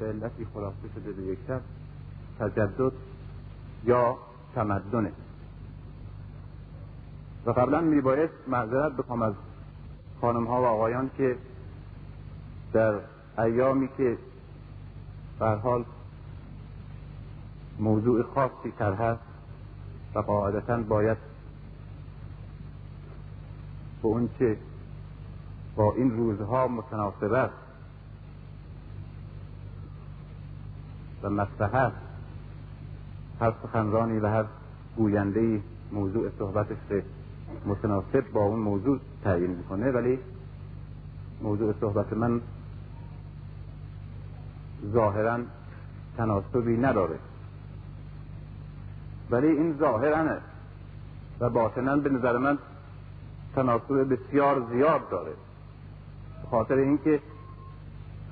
به علتی خلاصه شده به یک شب تجدد یا تمدنه. و قبلا میبایست معذرت بخوام از خانم ها و آقایان که در ایامی که به حال موضوع خاصی تر هست و قاعدتا باید به اون چه با این روزها متناسب است و مصلحت هر سخنرانی و هر گوینده موضوع صحبتش به متناسب با اون موضوع تعیین می‌کنه. ولی موضوع صحبت من ظاهرا تناسبی نداره. ولی این ظاهرا و باطنا به نظر من تناسب بسیار زیاد داره. خاطر اینکه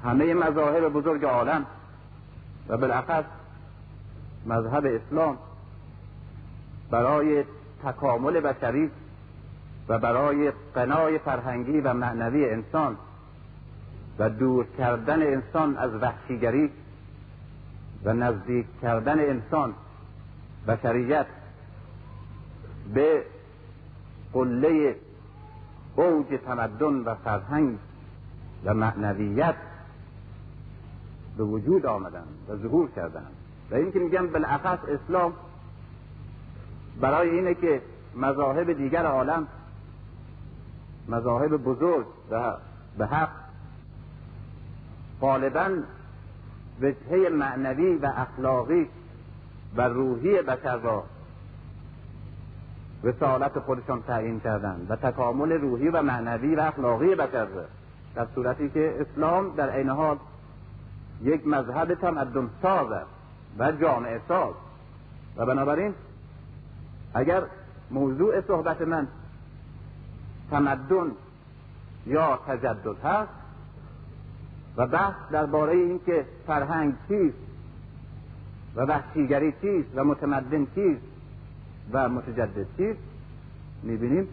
همه مذاهب بزرگ عالم و بالاخص مذهب اسلام برای تکامل بشری و برای قنای فرهنگی و معنوی انسان و دور کردن انسان از وحشیگری و نزدیک کردن انسان بشریت به قله اوج تمدن و فرهنگ و معنویت به وجود آمدن و ظهور کردن. و این که میگم بالاخص اسلام برای اینه که مذاهب دیگر عالم مذاهب بزرگ و به حق غالبا وجهه معنوی و اخلاقی و روحی بشر را رسالت خودشان تعیین کردند و تکامل روحی و معنوی و اخلاقی بشر در صورتی که اسلام در عین حال یک مذهب تمدن ساز است و جامعه ساز. و بنابراین اگر موضوع صحبت من تمدن یا تجدد هست و بحث درباره اینکه فرهنگ چیست و وحشیگری چیست و متمدن چیست و متجدد چیست می‌بینیم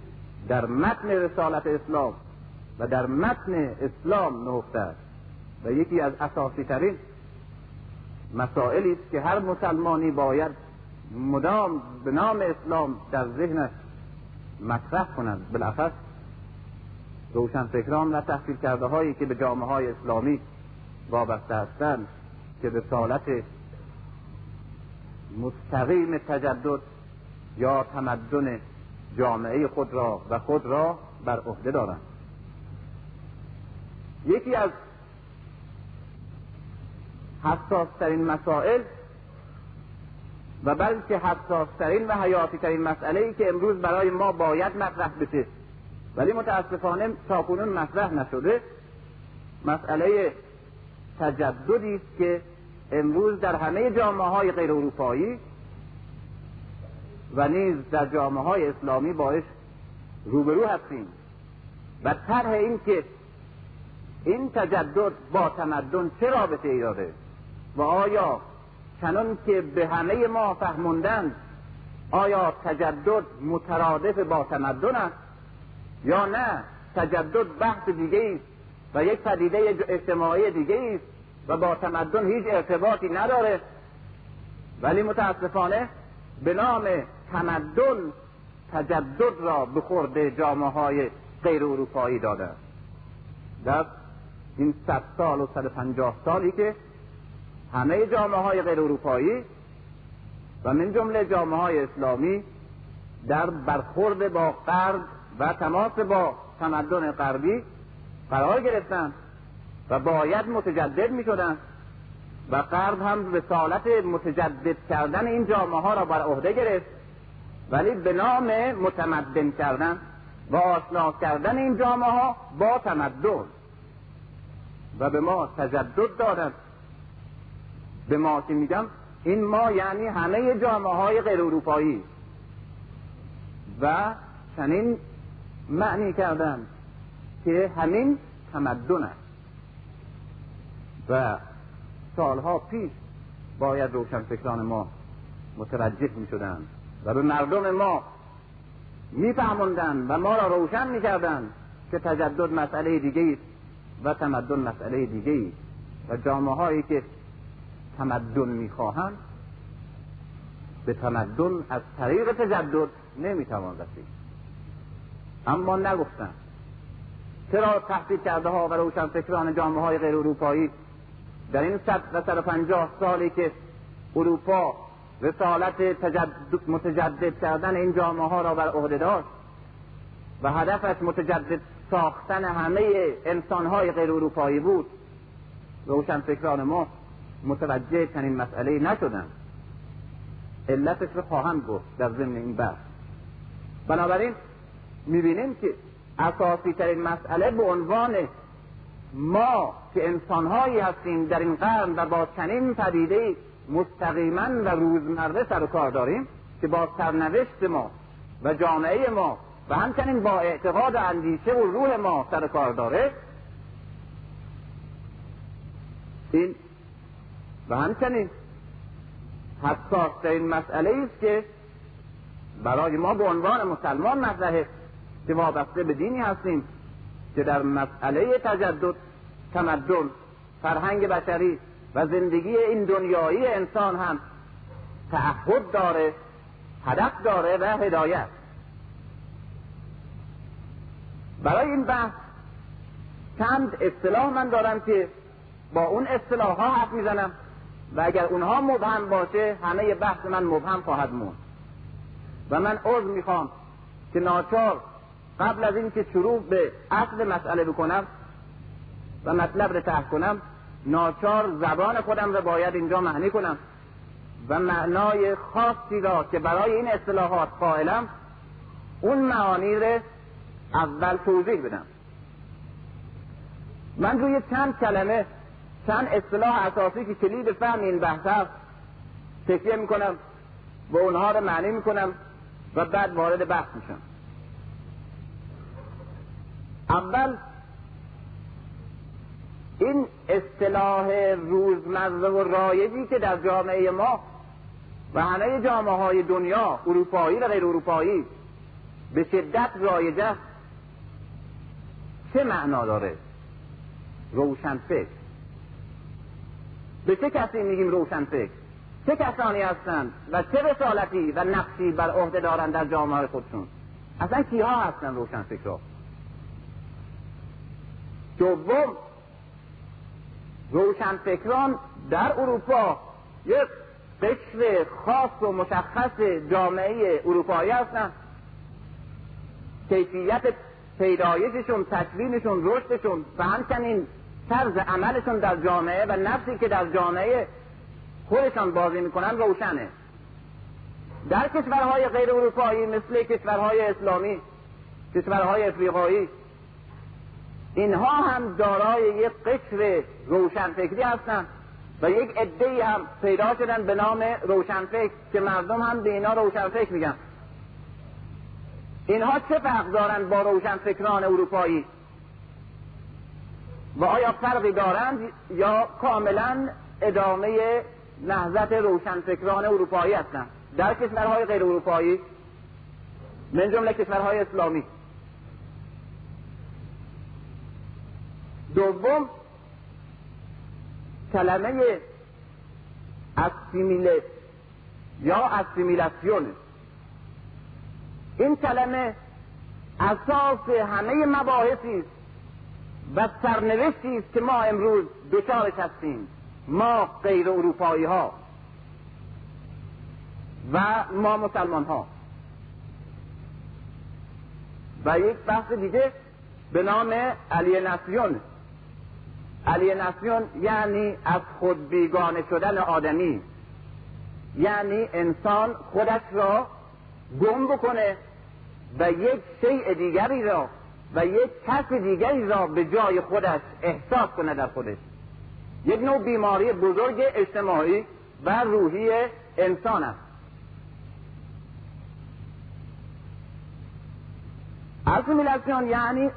در متن رسالت اسلام و در متن اسلام نهفته است. و یکی از اساسی ترین مسائلی است که هر مسلمانی باید مدام به نام اسلام در ذهنش مطرح کنند بالاخص فکران و تحصیل کرده هایی که به جامعه های اسلامی وابسته هستند که رسالت مستقیم تجدد یا تمدن جامعه خود را و خود را بر عهده دارند. یکی از حساسترین مسائل و بلکه حساسترین و حیاتی ترین مسئله ای که امروز برای ما باید مطرح بشه. ولی متاسفانه تاکنون مطرح نشده. مسئله تجددی است که امروز در همه جامعه های غیر اروپایی و نیز در جامعه های اسلامی باش روبرو هستیم. و طرح این که این تجدد با تمدن چه رابطه ای داره؟ و آیا چنان که به همه ما فهموندن آیا تجدد مترادف با تمدن است یا نه؟ تجدد بحث دیگه است و یک پدیده اجتماعی دیگه است و با تمدن هیچ ارتباطی نداره. ولی متاسفانه به نام تمدن تجدد را به خورده جامعه های غیر اروپایی داده در این صد سال و صد پنجاه سالی که همه جامعه های غیر اروپایی و من جمله جامعه های اسلامی در برخورد با غرب و تماس با تمدن غربی قرار گرفتن و باید متجدد می شدن و غرب هم رسالت متجدد کردن این جامعه ها را بر عهده گرفت ولی به نام متمدن کردن و آشنا کردن این جامعه ها با تمدن و به ما تجدد دادن. به ما که میگم این ما یعنی همه جامعه های غیر اروپایی. و چنین معنی کردن که همین تمدن است. و سالها پیش باید روشنفکران ما متوجه می شدن و به مردم ما میفهموندن و ما را روشن می‌کردند که تجدد مسئله دیگه است و تمدن مسئله دیگه است. و جامعه هایی که تمدن می‌خواهند. به تمدن از طریق تجدد نمی‌توان رسید. اما نگفتن. چرا تحقیق کرده ها و روشن فکران جامعه های غیر اروپایی در این صد و صد پنجاه سالی که اروپا رسالت متجدد کردن این جامعه ها را بر عهده داشت و هدفش متجدد ساختن همه انسان های غیر اروپایی بود روشن فکران ما متوجه چنین مسئله نشدن. علتش رو خواهند گفت در ضمن این بحث. بنابراین می‌بینیم که اساسی ترین مسئله به عنوان ما که انسانهایی هستیم در این قرن و با چنین پدیده مستقیما و روزمره سر و کار داریم که با سرنوشت ما و جامعه ما و همچنین با اعتقاد و اندیشه و روح ما سر کار داره. این و همچنین حساس این مسئله است که برای ما به عنوان مسلمان مطرحه که وابسته به دینی هستیم که در مسئله تجدد تمدن فرهنگ بشری و زندگی این دنیایی انسان هم تعهد داره هدف داره و هدایت. برای این بحث چند اصطلاح من دارم که با اون اصطلاح ها حرف می‌زنم. و اگر اونها مبهم باشه همه بحث من مبهم خواهد موند. و من عذر می‌خوام که ناچار قبل از اینکه شروع به اصل مسئله بکنم و مطلب رو تحت کنم ناچار زبان خودم رو باید اینجا معنی کنم و معنای خاصی را که برای این اصطلاحات قائلم اون معانی رو اول توضیح بدم. من روی چند کلمه چند اصطلاح اساسی که کلید فهم این بحث هست تکیه می‌کنم و اونها رو معنی می‌کنم و بعد وارد بحث میشم. اول این اصطلاح روزمره و رایجی که در جامعه ما و همه جامعه های دنیا اروپایی و غیر اروپایی به شدت رایج است چه معنا داره؟ روشن فکر. به چه کسی میگیم روشن فکر؟ چه کسانی هستند و چه رسالتی و نقشی بر عهده دارند در جامعه خودشون؟ اصلا کیها هستند روشن فکرها؟ دوم روشن فکران در اروپا یک قشر خاص و مشخص جامعه اروپایی هستند کیفیت پیدایششون تکوینشون رشدشون و همچنین طرز عملشون در جامعه و نفسی که در جامعه خودشان بازی می‌کنن روشنه. در کشورهای غیر اروپایی مثل کشورهای اسلامی کشورهای افریقایی اینها هم دارای یک قشر روشنفکری هستند و یک عده هم پیدا شدن به نام روشنفکر که مردم هم به اینا روشنفکر میگن. اینها چه فرق دارند با روشنفکران اروپایی؟ و آیا فرقی دارند یا کاملا ادامه نهضت روشنفکران اروپایی هستند؟ در کشورهای غیر اروپایی من جمله کشورهای اسلامی. دوم کلمه اسیمیله یا اسیمیلاسیون. این کلمه اساس همه مباحثی است و سرنوشتی است که ما امروز دچارش هستیم. ما غیر اروپایی ها و ما مسلمان ها و یک بحث دیگه به نام الیناسیون الیناسیون یعنی از خود بیگانه شدن آدمی. یعنی انسان خودش را گم بکنه و یک شیء دیگری را و یک کس دیگری را به جای خودش احساس کنه در خودش. یک نوع بیماری بزرگ اجتماعی و روحی انسان است. اسیمیلاسیون یعنی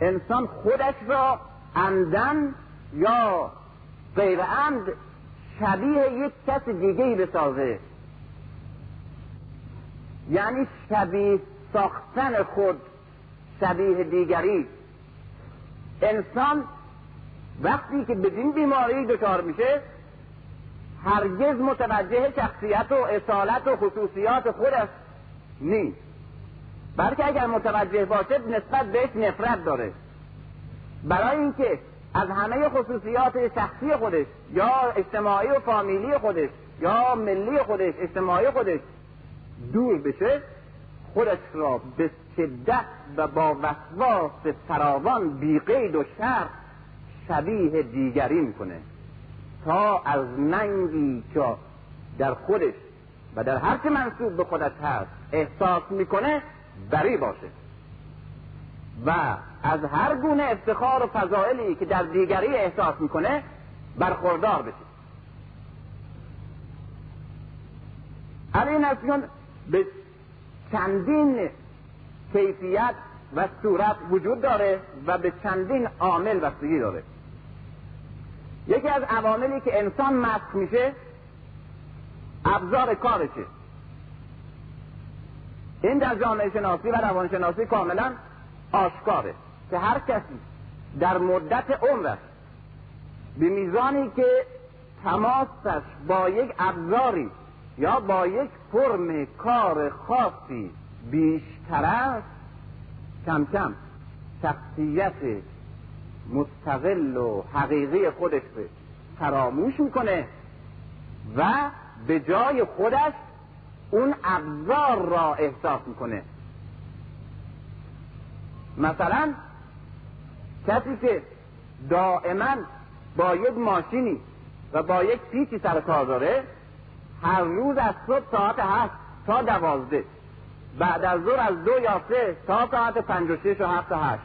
انسان خودش را عمدن یا غیر عمد شبیه یک کس دیگه ای بسازه. یعنی شبیه ساختن خود شبیه دیگری. انسان وقتی که بدین بیماری دچار میشه هرگز متوجه شخصیت و اصالت و خصوصیات خودش نیست. بلکه اگر متوجه باشه نسبت بهش نفرت داره. برای اینکه از همه خصوصیات شخصی خودش یا اجتماعی و فامیلی خودش یا ملی خودش اجتماعی خودش دور بشه خودش را به شدت و با وسواس فراوان بیقید و شرط شبیه دیگری می‌کنه. تا از ننگی که در خودش و در هر که منصوب به خودش هست احساس می‌کنه بری باشه. و از هر گونه افتخار و فضائلی که در دیگری احساس می‌کنه برخوردار بشه علی نسیون به چندین کیفیت و صورت وجود داره و به چندین عامل بستگی داره. یکی از عواملی که انسان مست میشه ابزار کارشه. این در جامعه شناسی و روانشناسی کاملا آشکاره که هر کسی در مدت عمرش به میزانی که تماسش با یک ابزاری یا با یک فرم کار خاصی بیشتر است کم کم شخصیت مستقل و حقیقی خودش به فراموش می‌کنه و به جای خودش اون ابزار را احساس می‌کنه. مثلا کسی که دائما با یک ماشینی و با یک پیچی سر کار داره هر روز از صبح ساعت هشت تا دوازده بعد از ظهر از دو یا سه تا ساعت پنج و شش و هفت و هشت.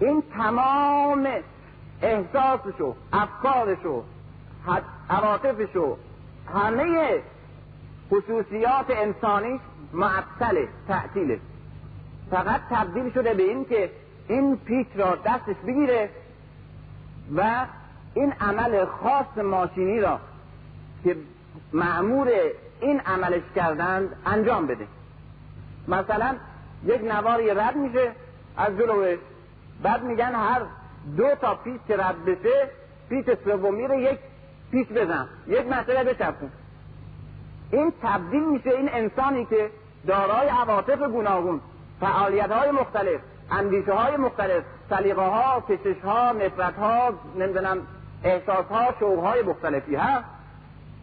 این تمام احساسش و افکارش و عواطفش و همه خصوصیات انسانی معطل تعطیله فقط تبدیل شده به این که این پیچ را دستش بگیره و این عمل خاص ماشینی را که معمور این عملش کردند انجام بده. مثلا یک نواری رد میشه از جلوش بعد میگن هر دو تا پیچ که رد بشه پیچ سومی رو یک پیچ بزن یک مسئله بچرخون. این تبدیل میشه این انسانی که دارای عواطف گوناگون فعالیت های مختلف اندیشه های مختلف سلیقه ها کشش ها نفرت ها نمی‌دونم احساس ها شوق های مختلفی هست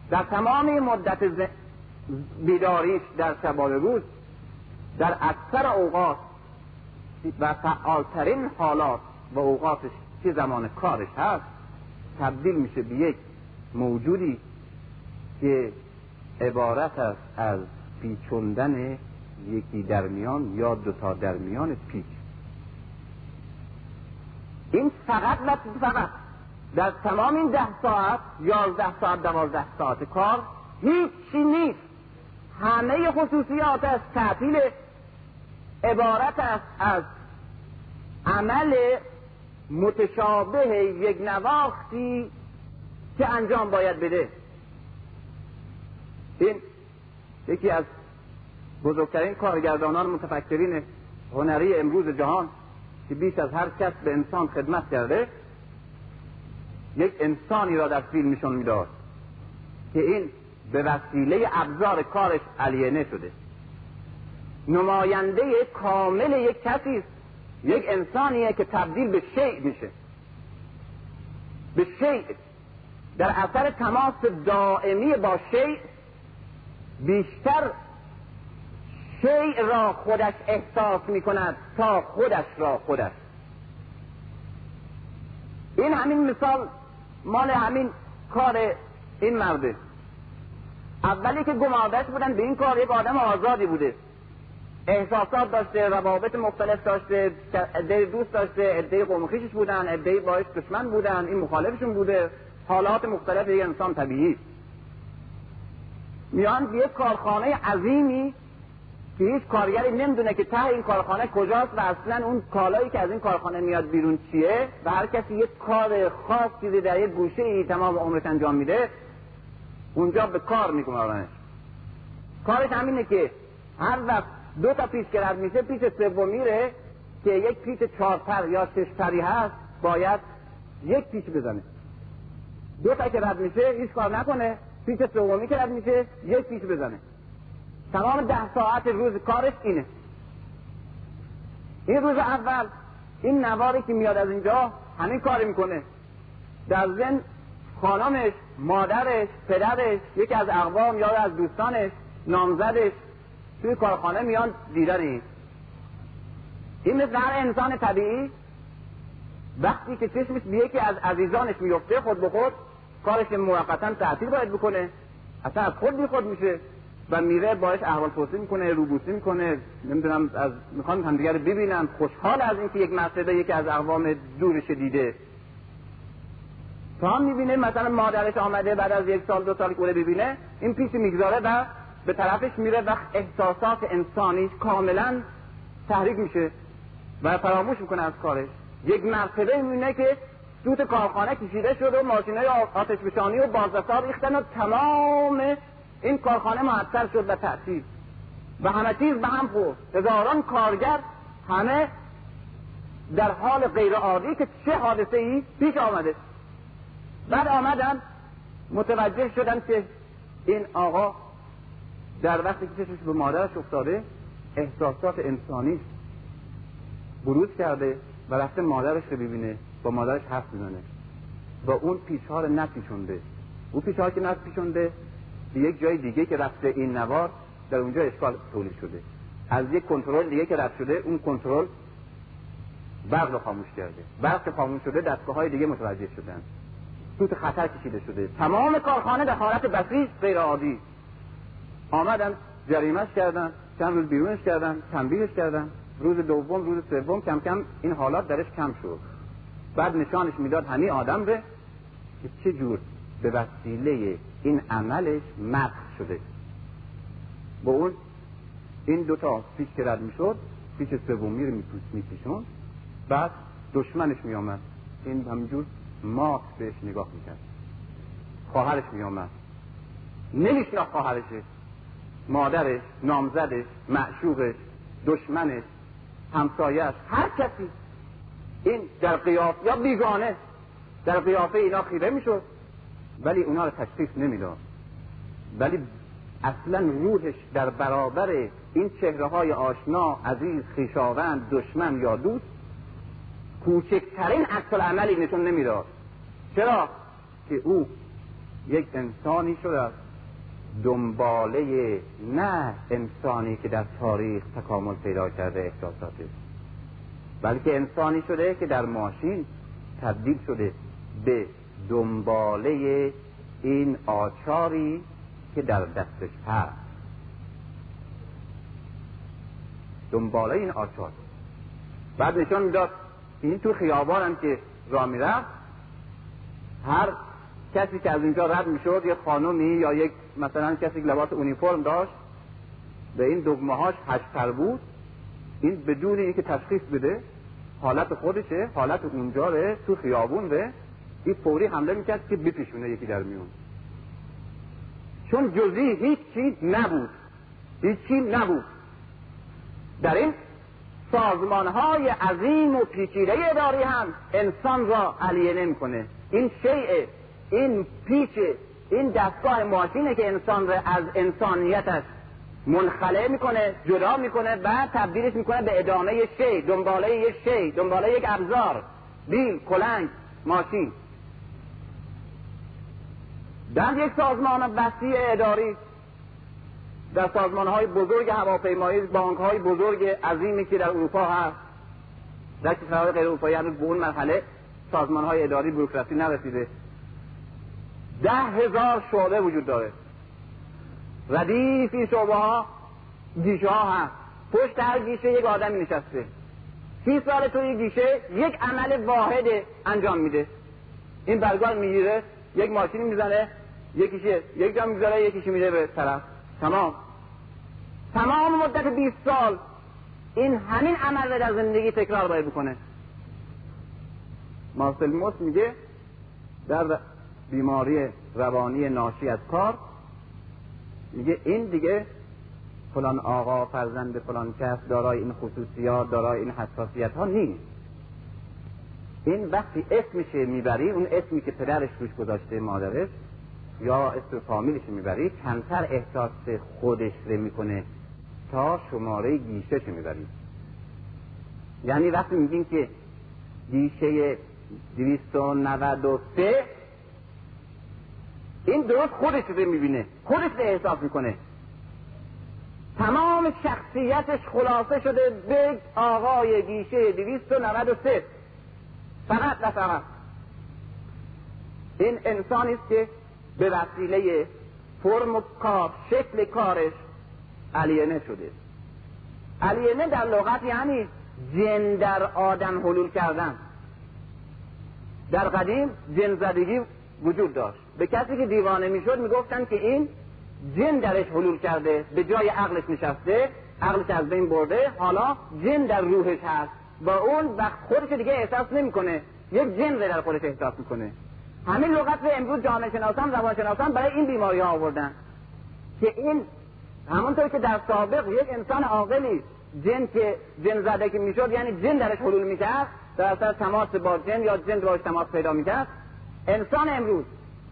در تمام مدت بیداریش در شباب روز در اکثر اوقات و فعالترین حالات و اوقاتش که زمان کارش هست تبدیل میشه به یک موجودی که عبارت است از پیچوندن یکی در میان یا دوتا در میان پیچ. این فقط فقط در تمام این ده ساعت یازده ساعت دوازده ساعت کار هیچی نیست. همه خصوصیات از عبارت است از عمل متشابه یک نواختی که انجام باید بده. این یکی از بزرگترین کارگردانان متفکرین هنری امروز جهان که بیش از هر کس به انسان خدمت کرده یک انسانی را در فیلمشون می‌داد که این به وسیله ابزار کارش الینه شده نماینده کامل یک کسی است. یک انسانیه که تبدیل به شیع میشه. به شیع در اثر تماس دائمی با شیع بیشتر شیع را خودش احساس می کند تا خودش را خودش. این همین مثال مال همین کار این مرده. اولی که گمادش بودن به این کار یک آدم آزادی بوده. احساسات داشته روابط مختلف داشته عده دوست داشته عده قومخیشش بودن عده باش دشمن بودن این مخالفشون بوده. حالات مختلف یک انسان طبیعی میان یک کارخانه عظیمی که هیچ کارگری نمی‌دونه که ته این کارخانه کجاست و اصلا اون کالایی که از این کارخانه میاد بیرون چیه و هر کسی یک کار خاص چیزی در یک گوشه ای تمام عمرش انجام میده اونجا به کار می‌کنه کارش همینه که هر وقت دو تا پیچ که رد میشه پیچ سوم میره که یک پیچ چهار پر یا شش پری هست باید یک پیچ بزنه. دو تا که رد میشه هیچ کار نکنه. پیچ سومی که رد میشه یک پیچ بزنه. تمام ده ساعت روز کارش اینه. این روز اول این نواری که میاد از اینجا همین کار می‌کنه. در زن خانمش مادرش پدرش یکی از اقوام یا از دوستانش نامزدش توی کارخانه میان دیدن این. مثل هر انسان طبیعی وقتی که چشمش به یکی از عزیزانش میفته خود به خود کارش موقتا تعطیل باید بکنه. اصلا از خود بی خود میشه و میره باش احوال پرسی می‌کنه روبوسی می‌کنه. نمی‌دونم از می‌خوان همدیگه رو ببینن. خوشحال از اینکه یک مرتبه یکی از اقوام دورش دیده. تا هم می‌بینه مثلا مادرش آمده بعد از یک سال دو سال که ببینه این پیش می‌گذاره و به طرفش میره و احساسات انسانی کاملا تحریک میشه و فراموش می‌کنه از کارش. یک مرتبه می‌بینه که سوت کارخانه کشیده شد و ماشینای آتش بشانی و بازرسا ریختن و تمام این کارخانه معطل شد و تأثیر و همه چیز به هم خورد. هزاران کارگر همه در حال غیر عادی که چه حادثه ای پیش آمده. بعد آمدن متوجه شدن که این آقا در وقتی که چشمش به مادرش افتاده احساسات انسانی بروز کرده و رفته مادرش رو ببینه با مادرش حرف می‌زنه. و اون پیچها رو نپیچونده. اون پیچها که نپیچونده به یک جای دیگه که رفته این نوار در اونجا اشکال تولید شده. از یک کنترل دیگه که رفت شده اون کنترل برق رو خاموش کرده. برق که خاموش شده دستگاه های دیگه متوجه شدن. سوت خطر کشیده شده. تمام کارخانه در حالت بسیج غیر عادی آمدن جریمش کردن چند روز بیرونش کردن تنبیهش کردن. روز دوم روز سوم کم کم این حالات درش کم شد. بعد نشانش می‌داد همین آدم به که چه جور به وسیله این عملش مدح شده. با اون این دوتا پیش که رد می‌شد پیش سومی رو میپیشون بعد دشمنش میامد این همجور مات بهش نگاه می‌کرد. خواهرش میامد نمیشناخت خواهرشه مادرش نامزدش معشوقش دشمنش همسایش هر کسی این در قیافه یا بیگانه در قیافه اینا خیره می‌شد. ولی اونا رو تشخیص نمی‌داد. ولی اصلا روحش در برابر این چهره های آشنا عزیز خیشاوند دشمن یا دوست کوچکترین عکس عملی نشون نمی‌داد. چرا؟ که او یک انسانی شده دنباله نه انسانی که در تاریخ تکامل پیدا کرده احساساتش بلکه انسانی شده که در ماشین تبدیل شده به دنباله این آچاری که در دستش هست. دنباله این آچار. بعد نشان می‌داد این تو خیابان هم که را می‌رفت هر کسی که از اینجا رد می‌شد یک خانومی یا یک مثلا کسی که لباس اونیفرم داشت به این دگمه هاش هشتر بود. این بدون اینکه تشخیص بده حالت خودشه حالت اونجا ره تو خیابون ره این فوری حمله می‌کرد که بپیشونه یکی در میون. چون جزی هیچ چیز نبود. هیچ چیز نبود. در این سازمان های عظیم و پیچیده اداری هم انسان را علیه نمی‌کنه. این شیء این پیچ این دستگاه ماشینه که انسان را از انسانیتش منخلع می‌کنه جدا می‌کنه و تبدیلش می‌کنه به ادامه شی دنباله یک شی دنباله یک ابزار بیل کلنگ ماشین. در یک سازمان وسیع اداری در سازمان های بزرگ هواپیمایی بانک های بزرگ عظیمی که در اروپا هست در کشورهای غیر اروپایی هنوز به اون مرحله سازمان های اداری بروکراسی نرسیده. ده هزار شعبه وجود داره. ردیف این شعبه ها گیشه ها هست پشت هر گیشه یک آدمی نشسته. سی سال توی گیشه یک عمل واحد انجام میده. این برگار می‌گیره یک ماشینی می‌زنه یکیشه یک جا می‌گذاره یکیشی میده به طرف. تمام. تمام مدت 20 سال این همین عمل در زندگی تکرار باید بکنه. مارسل موس میگه در بیماری روانی ناشی از کار. میگه این دیگه فلان آقا فرزند فلان کس دارای این خصوصیات دارای این حساسیت ها نیست. این وقتی اسمش می‌بری اون اسمی که پدرش روش گذاشته مادرش یا اسم فامیلش می‌بری کمتر احساس خودش رو می‌کنه تا شماره گیشش می‌بری. یعنی وقتی میگیم که گیشه 293 این درست خودش رو می‌بینه خودش رو احساس می‌کنه. تمام شخصیتش خلاصه شده به آقای گیشه 293 فقط و فقط. این انسانی است که به وسیله فرم و کار شکل کارش علینه شده. علینه در لغت یعنی جن در آدم حلول کردن. در قدیم جن زدگی وجود داشت. به کسی که دیوانه می‌شد می‌گفتن که این جن درش حلول کرده به جای عقلش نشسته عقلش از بین برده حالا جن در روحش هست. با اون وقت خودش دیگه احساس نمی‌کنه. یک جن در خودش احساس می‌کنه. همین لغت امروز جامعه شناسان روان شناسان برای این بیماری ها آوردن که این همونطور که در سابق یک انسان عاقلی جن که جن زده که می‌شد یعنی جن درش حلول می‌کرد در اثر تماس با جن یا جن باش تماس پیدا می‌کرد انسان امروز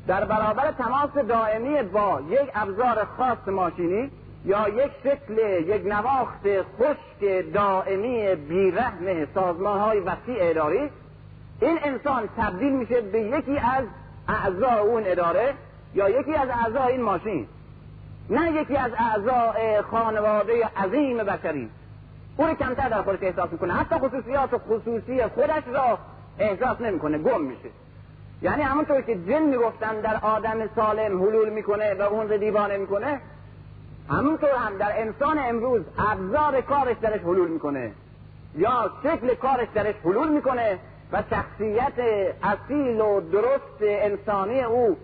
در برابر تماس دائمی با یک ابزار خاص ماشینی یا یک شکل یک نواخت خشک دائمی بیرحم سازمان های وسیع اداری این انسان تبدیل میشه به یکی از اعضای اون اداره یا یکی از اعضای این ماشین. نه یکی از اعضای خانواده عظیم بشری. اون کمتر در خودش احساس می‌کنه. حتی خصوصیات و خصوصی خودش را احساس نمی‌کنه. گم میشه. یعنی همونطور که جن می‌گفتن در آدم سالم حلول می‌کنه و اون رو دیوانه می‌کنه همونطور هم در انسان امروز ابزار کارش درش حلول می‌کنه. یا شکل کارش درش حلول می‌کنه و شخصیت اصیل و درست انسانی او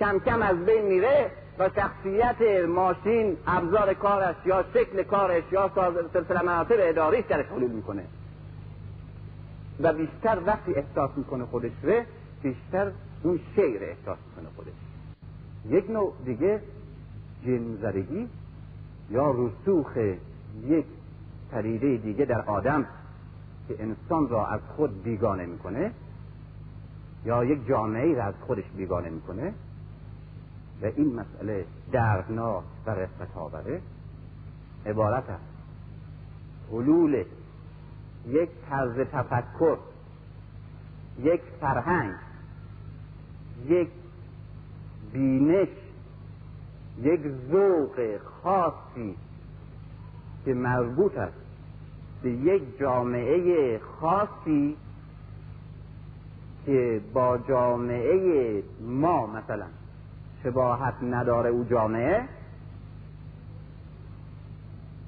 کم کم از بین میره و شخصیت ماشین ابزار کارش یا شکل کارش یا سلسله مراتب اداریش درش حلول می‌کنه. و بیشتر وقتی احساس می‌کنه خودش ره بیشتر اون شیر احساس می‌کنه خودش. یک نوع دیگه جنزرگی یا رسوخ یک پریده دیگه در آدم که انسان را از خود بیگانه می‌کنه یا یک جامعه را از خودش بیگانه می‌کنه و این مسئله دردناک و رفت آوره عبارت است حلول یک طرز تفکر یک فرهنگ یک بینش یک ذوق خاصی که مربوط است به یک جامعه خاصی که با جامعه ما مثلا شباهت نداره او جامعه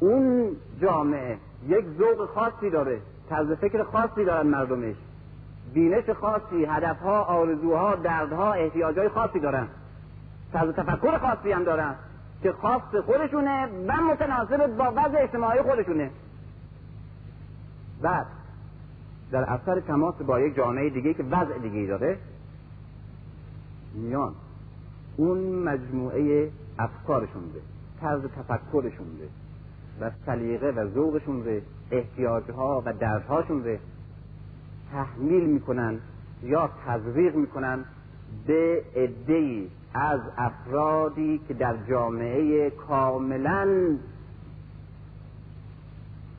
اون جامعه یک ذوق خاصی داره طرز فکر خاصی دارن مردمش. بینش خاصی هدفها آرزوها دردها احتیاجهای خاصی دارن. طرز تفکر خاصی هم دارن که خاص خودشونه و متناسب با وضع اجتماعی خودشونه. بعد در اثر تماس با یک جامعه دیگه که وضع دیگه داره میان اون مجموعه افکارشون به طرز تفکرشون به و سلیقه و ذوقشون به احتیاجها و دردهاشون به تحمیل می‌کنن یا تزریق می‌کنن به عدهای از افرادی که در جامعه کاملا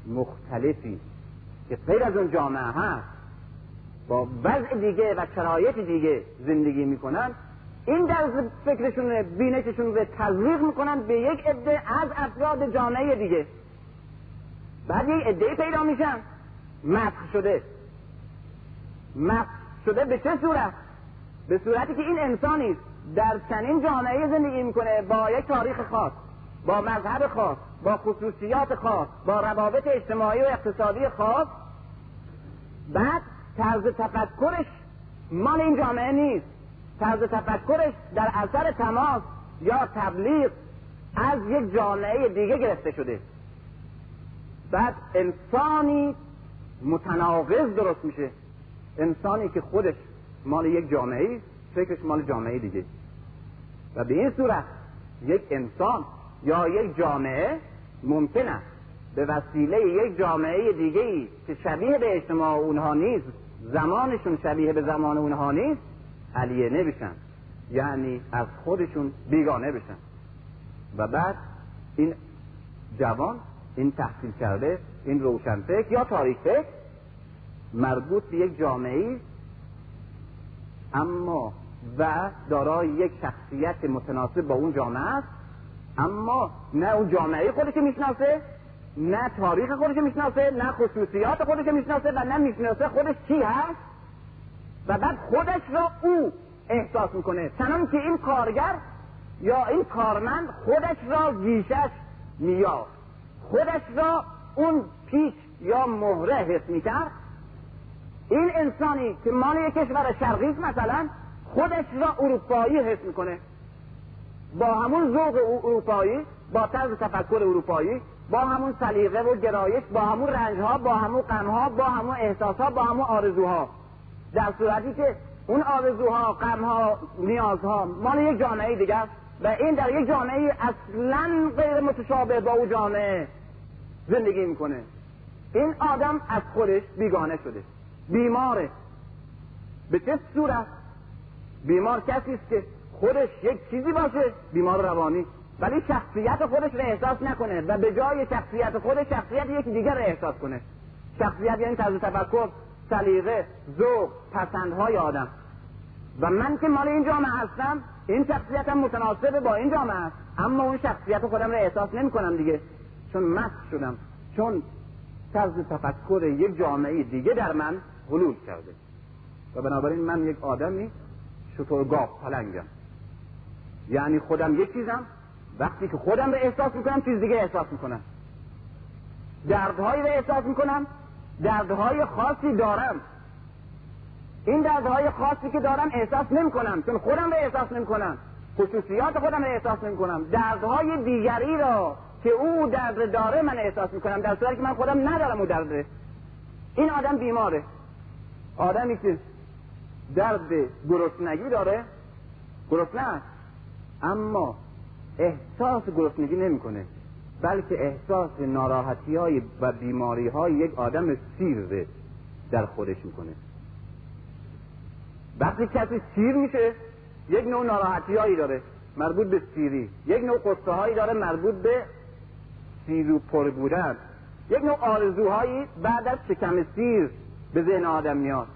مختلفی که غیر از اون جامعه هست با وضع دیگه و شرایط دیگه زندگی می‌کنن این در فکرشون بینششون رو تزریق می‌کنن به یک عده از افراد جامعه دیگه. بعد یک عده پیدا میشن مسخ شده. مسخ شده به چه صورت؟ به صورتی که این انسانی در چنین جامعه زندگی می‌کنه با یک تاریخ خاص با مذهب خاص با خصوصیات خاص با روابط اجتماعی و اقتصادی خاص. بعد طرز تفکرش مال این جامعه نیست. طرز تفکرش در اثر تماس یا تبلیغ از یک جامعه دیگه گرفته شده. بعد انسانی متناقض درست میشه. انسانی که خودش مال یک جامعه فکرش مال جامعه دیگه. و به این صورت یک انسان یا یک جامعه ممکن است به وسیله یک جامعه دیگه ای که شبیه به اجتماع اونها نیست زمانشون شبیه به زمان اونها نیست علیه بشن یعنی از خودشون بیگانه بشن. و بعد این جوان این تحصیل کرده این روشنفکر یا تاریخ فکر مربوط به یک جامعه اما و دارای یک شخصیت متناسب با اون جامعه است اما نه اون جامعه خودش می‌شناسه نه تاریخ خودش می‌شناسه نه خصوصیات خودش می‌شناسه و نه می‌شناسه خودش چی هست. و بعد خودش را او احساس می‌کنه. چنان که این کارگر یا این کارمند خودش را ویشش میاد خودش را اون پیچ یا مهره حس می‌کرد. این انسانی که مال یک کشور شرقی مثلا خودش را اروپایی حس می‌کنه. با همون ذوق اروپایی با طرز تفکر اروپایی با همون سلیقه و گرایش با همون رنجها با همون غمها با همون احساسها با همون آرزوها. در صورتی که اون آرزوها غمها نیازها مال یک جامعه دیگر و این در یک جامعه اصلا غیر متشابه با او جامعه زندگی می‌کنه. این آدم از خودش بیگانه شده. بیماره. به چه صورت؟ بیمار کسی است که خودش یک چیزی باشه بیمار روانی ولی شخصیت خودش رو احساس نکنه و به جای شخصیت خودش شخصیت یکی دیگر رو احساس کنه. شخصیت یعنی طرز تفکر سلیقه ذوق پسندهای آدم. و من که مال این جامعه هستم این شخصیتم متناسب با این جامعه است. اما اون شخصیت خودم رو احساس نمی کنم دیگه. چون مست شدم. چون طرز تفکر یک جامعه دیگه در من حلول کرده. و بنابراین من یک آدمی شطور گاف پلنگم. یعنی خودم یک چیزم وقتی که خودم رو احساس می‌کنم چیز دیگه احساس می‌کنم. دردهایی رو احساس می‌کنم دردهای خاصی دارم. این دردهای خاصی که دارم احساس نمی‌کنم چون خودم رو احساس نمی‌کنم. خصوصیات خودم رو احساس نمی‌کنم. دردهای دیگری را که او درد داره من احساس می‌کنم. در صورتی که من خودم ندارم او درد این آدم بیماره. آدمی که درد گرسنگی داره گرسنه اما احساس گرسنگی نمی‌کنه بلکه احساس ناراحتی های و بیماری های یک آدم سیر در خودش می‌کنه. وقتی کسی سیر میشه یک نوع ناراحتی هایی داره مربوط به سیری. یک نوع قصه هایی داره مربوط به سیر و پر بودن. یک نوع آرزوهایی بعد از شکم سیر به ذهن آدم میاد.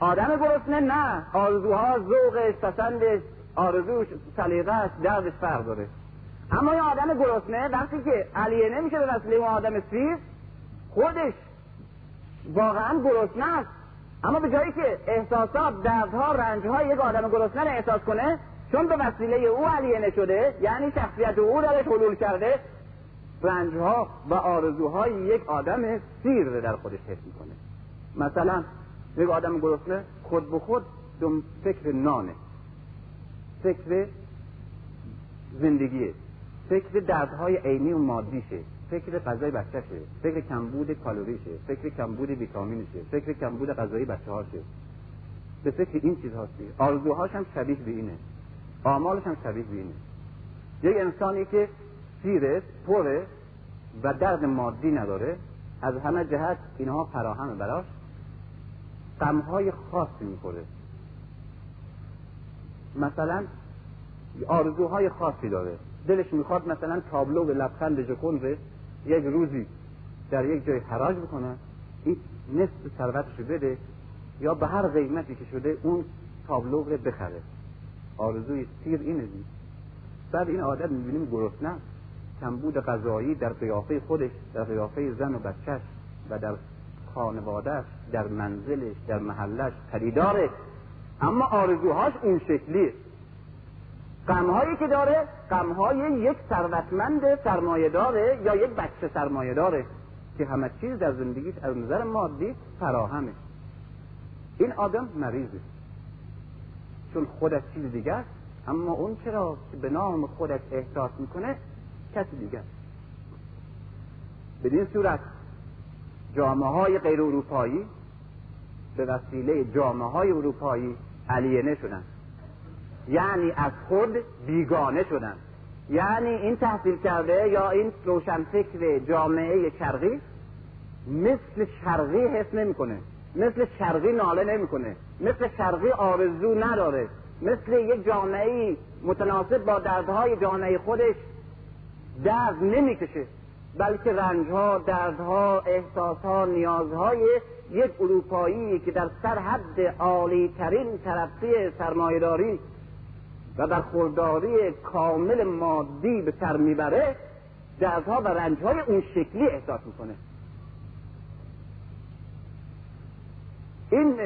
آدم گرسنه نه. آرزوها ذوقش پسندش آرزوش سلیقهش دردش فرق داره. اما یه آدم گرسنه وقتی که علیه نمیشه به وسیله اون آدم سیر خودش واقعا گرسنه است. اما به جایی که احساسات دردها رنجها یک آدم گرسنه رو احساس کنه چون به وسیله او علیه نشده یعنی شخصیت او درش حلول کرده رنجها و آرزوهای یک آدم سیر در خودش حس می‌کنه. مثلا یک آدم گرسنه خود به خود دم فکر نانه فکر زندگیه فکر دردهای عینی و مادیشه فکر غذای بچهشه فکر کمبود کالوریشه فکر کمبود ویتامینشه فکر کمبود غذایی بچه به فکر این چیز هاستی آرزوهاش هم شبیه به اینه. آمالش هم شبیه به اینه. یک انسانی که سیره پره و درد مادی نداره از همه جهت اینها فراهم براش. غمهای خاصی می‌خوره. مثلا آرزوهای خاصی داره. دلش می‌خواد مثلا تابلو به لبخند جکن یک روزی در یک جای حراج بکنه این نصف ثروتش بده یا به هر قیمتی که شده اون تابلو رو بخره. آرزوی سیر اینه دید بعد این عادت می‌بینیم گرسنه کمبود غذایی در قیافه خودش در قیافه زن و بچهش و در خانوادهش در منزلش در محلش خریداره اما آرزوهاش اون شکلیه. غمهایی که داره غمهای یک ثروتمند سرمایه داره یا یک بچه سرمایه داره که همه چیز در زندگیش از نظر مادی فراهمه. این آدم مریضه. چون خودش چیز است اما اون چرا که به نام خودش احساس می‌کنه کسی دیگه بدین صورت جامعه های غیر اروپایی به وسیله جامعه های اروپایی علیه شدن. یعنی از خود بیگانه شدن. یعنی این تحصیل کرده یا این روشنفکر جامعه شرقی مثل شرقی حس نمی‌کنه. مثل شرقی ناله نمی‌کنه. مثل شرقی آرزو نداره. مثل یک جامعه متناسب با دردهای جامعه خودش درد نمی‌کشه. بلکه رنجها دردها احساسها نیازهای یک اروپایی که در سرحد عالی ترین ترقی سرمایهداری و در خورداری کامل مادی به سر می‌بره دردها و رنجهای اون شکلی احساس می‌کنه. این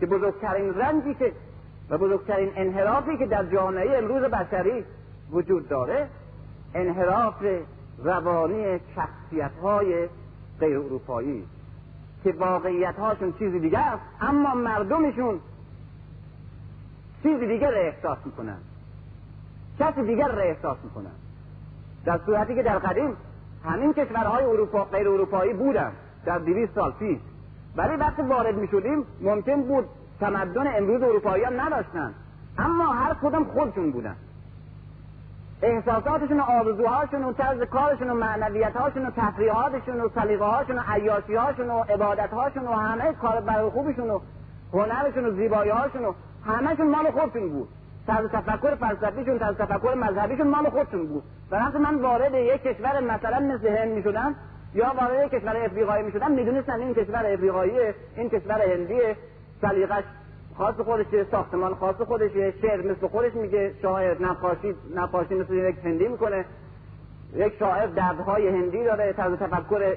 که بزرگترین رنجی که و بزرگترین انحرافی که در جامعه امروز بشری وجود داره انحراف روانی شخصیت های غیر اروپایی که واقعیت هاشون چیزی دیگه است اما مردمشون چیزی دیگر را احساس می‌کنن. کسی دیگر را احساس می‌کنن. در صورتی که در قدیم همین کشورهای اروپا غیر اروپایی بودن در دویست سال پیش. ولی وقتی وارد می‌شدیم ممکن بود تمدن امروز اروپایی هم نداشتن. اما هر کدام خودشون بودن. احساساتشون و آرزوهاشون و طرز کارشون و معنویتهاشون و تفریحاتشون و سلیقه هاشون و عیاشیهاشون و عبادتهاشون و همه کار برای خوبشون و هنرشون و زیبایی هاشون و همهشون مال خودشون بود. طرز تفکر فلسفیشون طرز تفکر مذهبیشون مال خودشون بود. و من وارد یک کشور مثلا مثل هند می‌شدم یا وارد یک کشور افریقایی می‌شدم می‌دونستم این کشور افریقایی این کشور هندی سلیقش خاص خودشه ساختمان خاص خودشه شعر مثل خودش میگه شاعر نقاشی نقاشی مثل یک هندی می‌کنه. یک شاعر دردهای هندی داره طرز تفکر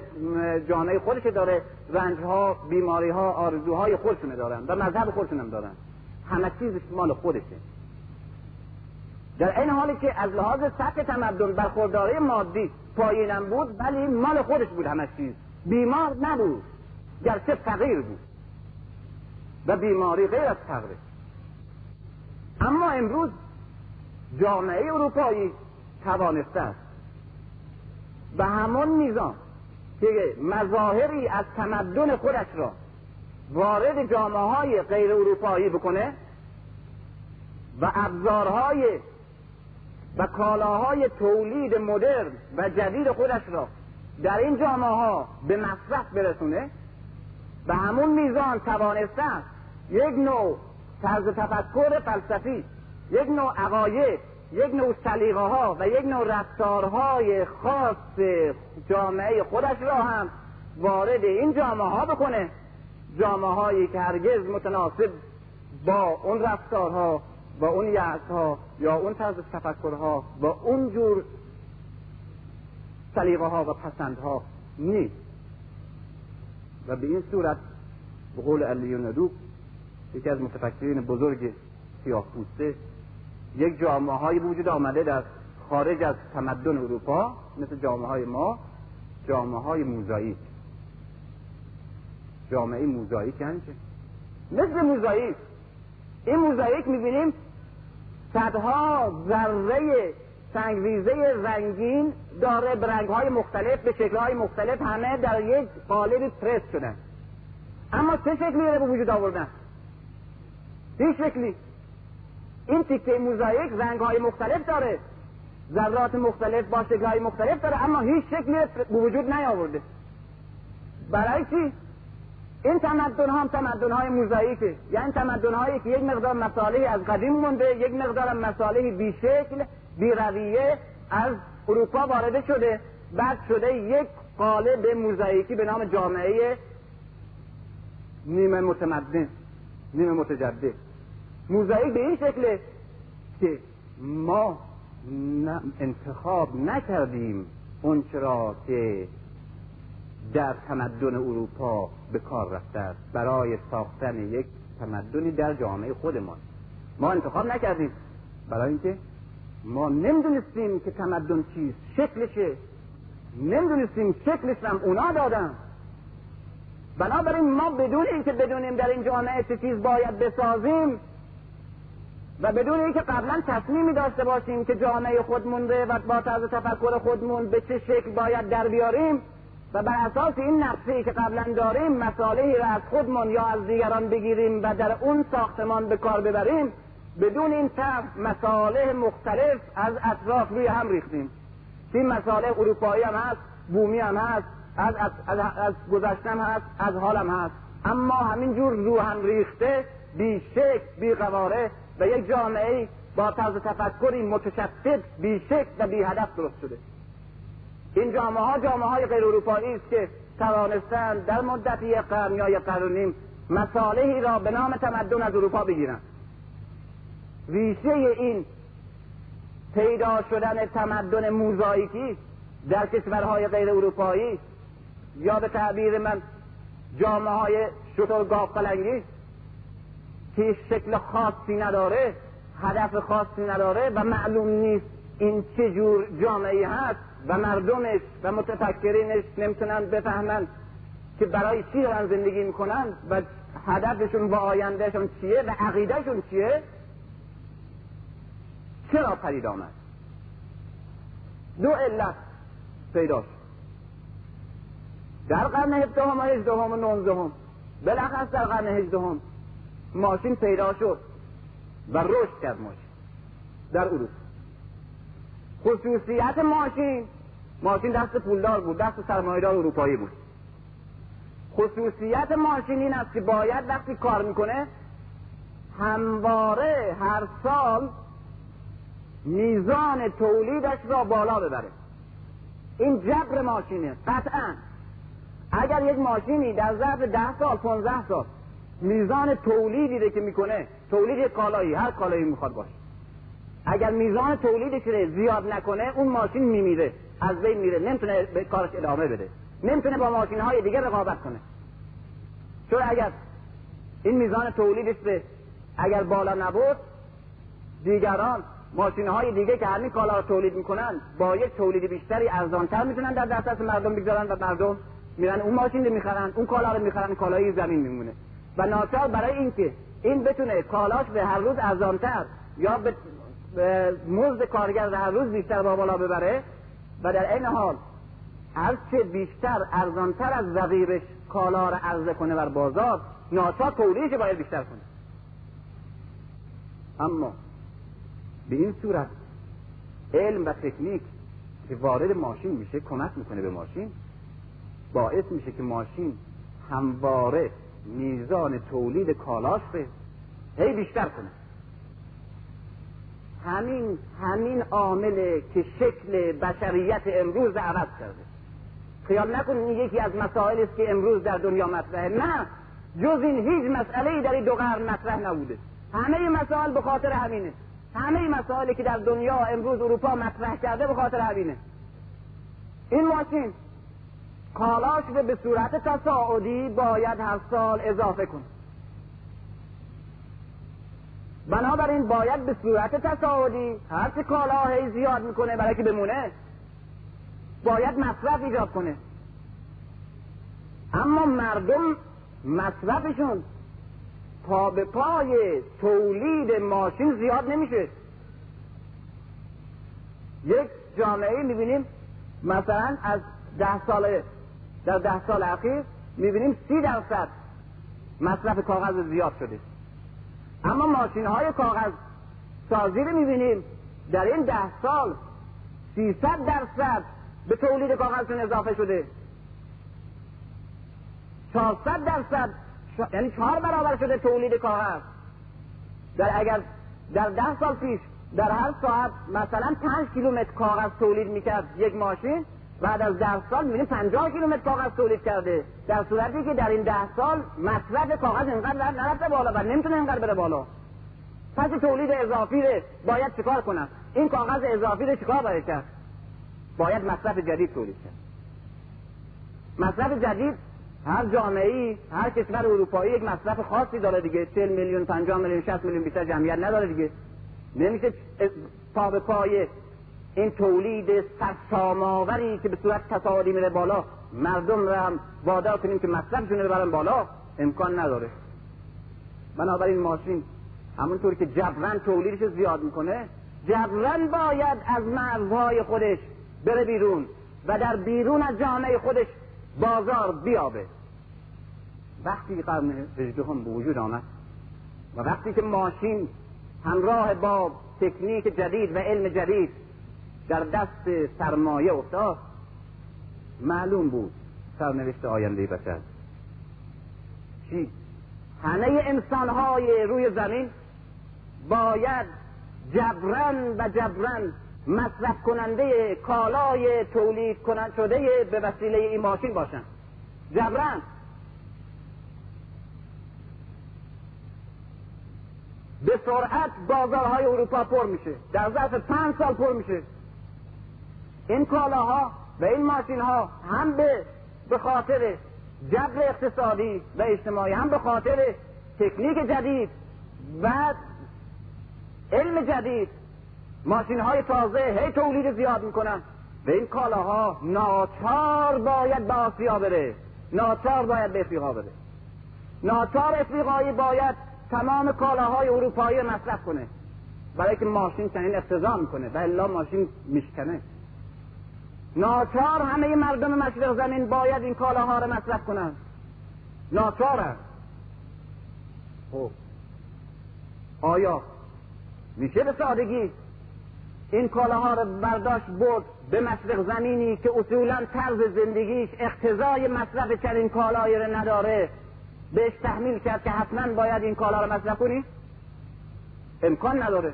جامعه خودش داره رنجها بیماریها آرزوهای خودشونه دارن و مذهب هم دارن. همه چیزش مال خودشه. در این حالی که از لحاظ سطح تمدن برخورداری مادی پایینم بود ولی مال خودش بود همه چیز. بیمار نبود. گرچه فقیر بود. و بیماری غیر از فقره اما امروز جامعه اروپایی توانسته است. به همون میزان که مظاهری از تمدن خودش را وارد جامعه های غیر اروپایی بکنه و ابزارهای و کالاهای تولید مدرن و جدید خودش را در این جامعه ها به مصرف برسونه به همون میزان توانسته است یک نوع طرز تفکر فلسفی یک نوع عقاید یک نوع سلیقه ها و یک نوع رفتارهای خاص جامعه خودش را هم وارد این جامعه ها بکنه. جامعه هایی که هرگز متناسب با اون رفتارها با اون یعص ها یا اون طرز تفکرها با اون جور سلیقه ها و پسندها نیست. و به این صورت به قول علی یکی از متفکرین بزرگ سیاه پوسته یک جامعه های وجود آمده در خارج از تمدن اروپا مثل جامعه های ما جامعه های موزاییک جامعه موزاییک یعنی؟ مثل موزاییک این موزاییک می‌بینیم صدها ذره سنگریزه رنگین داره به رنگ های مختلف به شکل های مختلف همه در یک قالب پرس شدن. اما چه شکلی رو به وجود آوردن؟ هیچ شکلی این تیکه موزاییک رنگ های مختلف داره. ذرات مختلف با شکل مختلف داره اما هیچ شکلی به وجود نیاورده. برای چی؟ این تمدن ها هم تمدن های موزاییکه. یعنی تمدن هایی که یک مقدار مصالحی از قدیم مونده یک مقدار مصالحی بی شکل بی رویه از اروپا وارده شده. بعد شده یک قالب موزاییکی به نام جامعه نیمه متمدن نیمه متجدد. موزاییک به این شکله که ما انتخاب نکردیم اون چرا که در تمدن اروپا به کار رفته است. برای ساختن یک تمدنی در جامعه خودمان. ما انتخاب نکردیم. برای اینکه ما نمی‌دونستیم که تمدن چیست شکلشه. نمی‌دونستیم شکلش هم اونا دادن. بنابراین ما بدون اینکه بدونیم در این جامعه چه چیز باید بسازیم و بدون اینکه قبلا تصمیمی داشته باشیم که جامعه خودمون و با طرز تفکر خودمون به چه شکل باید در بیاریم و بر اساس این نقشه که قبلا داریم مصالحی را از خودمون یا از دیگران بگیریم و در اون ساختمان به کار ببریم بدون این طرف مصالح مختلف از اطراف روی هم ریختیم. این مصالح اروپایی هم هست بومی هم هست از, از, از, از گذشتم هست از حالم هست. اما همینجور رو هم ریخته بی شک بی قواره و یک جامعه با طرز تفکری متشدد بی شک و بی هدف درست شده. این جامعه ها جامعه های غیر اروپایی است که توانستند در مدت یک قرن یا یک قرن نیم مصالحی را به نام تمدن از اروپا بگیرند. ریشه این پیدا شدن تمدن موزاییکی در کشورهای غیر اروپایی یا به تعبیر من جامعه های شطور گاف قلنگی که شکل خاصی نداره هدف خاصی نداره و معلوم نیست این چه جور جامعه هست و مردمش و متفکرینش نمی‌تونن بفهمن که برای چی دارن زندگی می‌کنن و هدفشون و آیندهشون چیه و عقیدهشون چیه؟ چرا پدید آمد؟ دو علت پیدا در قرن هفدهم و هجدهم و نوزدهم بلخص در قرن هجدهم ماشین پیدا شد و رشد کرد ماشین در اروپا. خصوصیت ماشین. ماشین دست پولدار بود دست سرمایهدار اروپایی بود. خصوصیت ماشین این است که باید وقتی کار می‌کنه همواره هر سال میزان تولیدش را بالا ببره. این جبر ماشینه قطعا. اگر یک ماشینی در ظرف ده سال پونزده سال میزان تولیدی که می‌کنه تولید کالایی هر کالایی می‌خواد باشه. اگر میزان تولیدش رو زیاد نکنه اون ماشین میمیره از بین میره نمی‌تونه به کارش ادامه بده. نمی‌تونه با ماشین های دیگه رقابت کنه. چون اگر این میزان تولیدش به اگر بالا نبود دیگران ماشین های دیگه که همین کالا رو تولید می‌کنن با یک تولید بیشتری ارزانتر می‌تونن در دسترس مردم بگذارن و مردم میرن اون ماشین رو می‌خرن اون کالا رو می‌خرن کالای زمین میمونه. و ناچار برای اینکه این بتونه کالاش به هر روز ارزانتر یا به مزد کارگر هر روز بیشتر با بالا ببره و در این حال هرچه بیشتر ارزانتر از رقیبش کالا رو عرضه کنه بر بازار ناچار تولیدش باید بیشتر کنه. اما به این صورت علم و تکنیک که وارد ماشین میشه کمک می‌کنه به ماشین باعث میشه که ماشین همواره میزان تولید کالاش رو هی بیشتر کنه. همین همین عامله که شکل بشریت امروز عوض کرده. خیال نکنید یکی از مسائل است که امروز در دنیا مطرحه. نه جز این هیچ مسئله در این دو قرن مطرح نبوده. همه مسائل به خاطر همینه. همه مسائلی که در دنیا امروز اروپا مطرح کرده به خاطر همینه. این ماشین کالاش رو به صورت تصاعدی باید هر سال اضافه کن. بنابراین باید به صورت تصاعدی هر چه کالا هی زیاد می‌کنه برای که بمونه باید مصرف ایجاد کنه. اما مردم مصرفشون پا به پای تولید ماشین زیاد نمیشه. یک جامعه می‌بینیم مثلا از ده سال در ده سال اخیر می‌بینیم سی درصد مصرف کاغذ زیاد شده. اما ماشین های کاغذ سازی رو می‌بینیم. در این ده سال سیصد درصد به تولید کاغذشون اضافه شده. چهارصد درصد یعنی چهار برابر شده تولید کاغذ. در اگر در ده سال پیش در هر ساعت مثلا پنج کیلومتر کاغذ تولید می‌کرد یک ماشین بعد از ده سال می‌بینیم پنجاه کیلومتر کاغذ تولید کرده. در صورتی که در این ده سال مصرف کاغذ اینقدر نرفته بالا و نمی‌تونه اینقدر بره بالا. پس تولید اضافی رو باید چیکار کنم؟ این کاغذ اضافی رو چیکار باید کرد؟ باید مصرف جدید تولید کرد. مصرف جدید هر جامعه ای هر کشور اروپایی یک مصرف خاصی داره دیگه. 40 میلیون 50 میلیون 60 میلیون بیشتر جمعیت نداره دیگه. نمیشه پا به پای این تولید سرساماوری که به صورت تصاعدی میره بالا مردم رو هم وادار کنیم که مصرفشون رو برن بالا امکان نداره. بنابراین ماشین همونطور که جبران تولیدش زیاد می‌کنه جبران باید از مرزهای خودش بره بیرون و در بیرون از جامعه خودش بازار بیابه. وقتی قرن هم به وجود آمد و وقتی که ماشین همراه با تکنیک جدید و علم جدید در دست سرمایه افتاد معلوم بود سرنوشت آینده بشر چی؟ همه انسان های روی زمین باید جبران و جبران مصرف کننده کالای تولید کنند شده به وسیله این ماشین باشند جبران. به سرعت بازارهای اروپا پر میشه. در ظرف پنج سال پر میشه. این کالاها و این ماشین ها هم به به خاطر جبر اقتصادی و اجتماعی هم به خاطر تکنیک جدید و علم جدید ماشین های تازه هی تولید زیاد می‌کنن. و این کالاها ناچار باید به آسیا بره. ناچار باید به افریقا بره. ناچار افریقایی باید تمام کالاهای اروپایی مصرف کنه. برای که ماشین چنین اقتضا می‌کنه. و الا ماشین میشکنه. ناچار همه مردم مشرق زمین باید این کالاها رو مصرف کنند ناچار خب. آیا میشه به سادگی این کالاها رو برداشت برد به مشرق زمینی که اصولا طرز زندگیش اقتضای مصرف چنین کالایی رو نداره؟ بهش تحمیل کرد که حتما باید این کالا رو مصرف کنی؟ امکان نداره.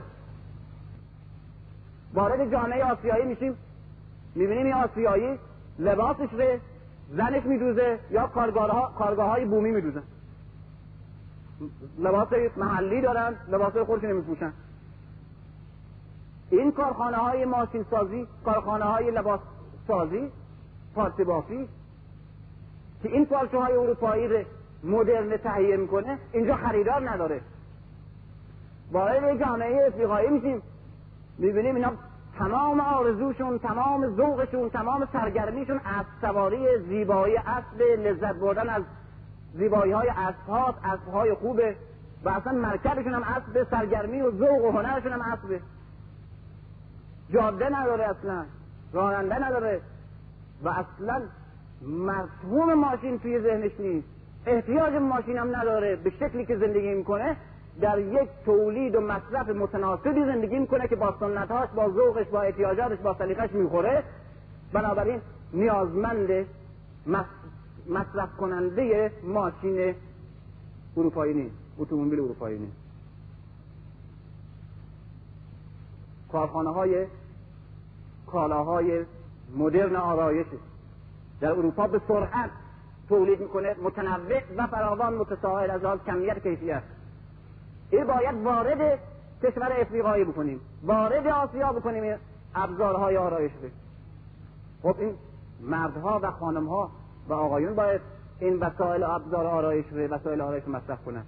وارد جامعه آسیایی میشیم. می‌بینیم این آسیایی لباسش به زنش میدوزه یا کارگاه, های بومی میدوزن. لباس محلی دارن لباس خودش نمیپوشن این کارخانه های ماشین سازی کارخانه های لباس سازی بافی که این پارچه های اروپایی رو مدرن تهیه می‌کنه اینجا خریدار نداره. وارد جامعه افریقایی میشیم. می‌بینیم اینا تمام آرزوشون تمام ذوقشون تمام سرگرمیشون از سواری زیبایی اسب لذت بردن از زیبایی های اسب هاست اسب خوبه و اصلا مرکبشون هم اسب سرگرمی و ذوق و هنرشون هم اسبه جاده نداره اصلا راننده نداره و اصلا مفهوم ماشین توی ذهنش نیست. احتیاج ماشین هم نداره به شکلی که زندگی می‌کنه. در یک تولید و مصرف متناسبی زندگی می‌کنه که با سنتهاش با ذوقش با احتیاجاتش با سلیقش می‌خوره. بنابراین نیازمند مصرف کننده ماشین اروپایی نیست اتومبیل اروپایی نیست. کارخانه های کالاهای مدرن آرایش در اروپا به سرعت تولید می‌کنه متنوع و فراوان متساهل از آن کمیت کیفیت. این باید وارد کشور افریقایی بکنیم وارد آسیا بکنیم ابزارهای آرایش خب این مردها و خانمها و آقایون باید این وسایل ابزار آرایش وسایل آرایش مصرف کنند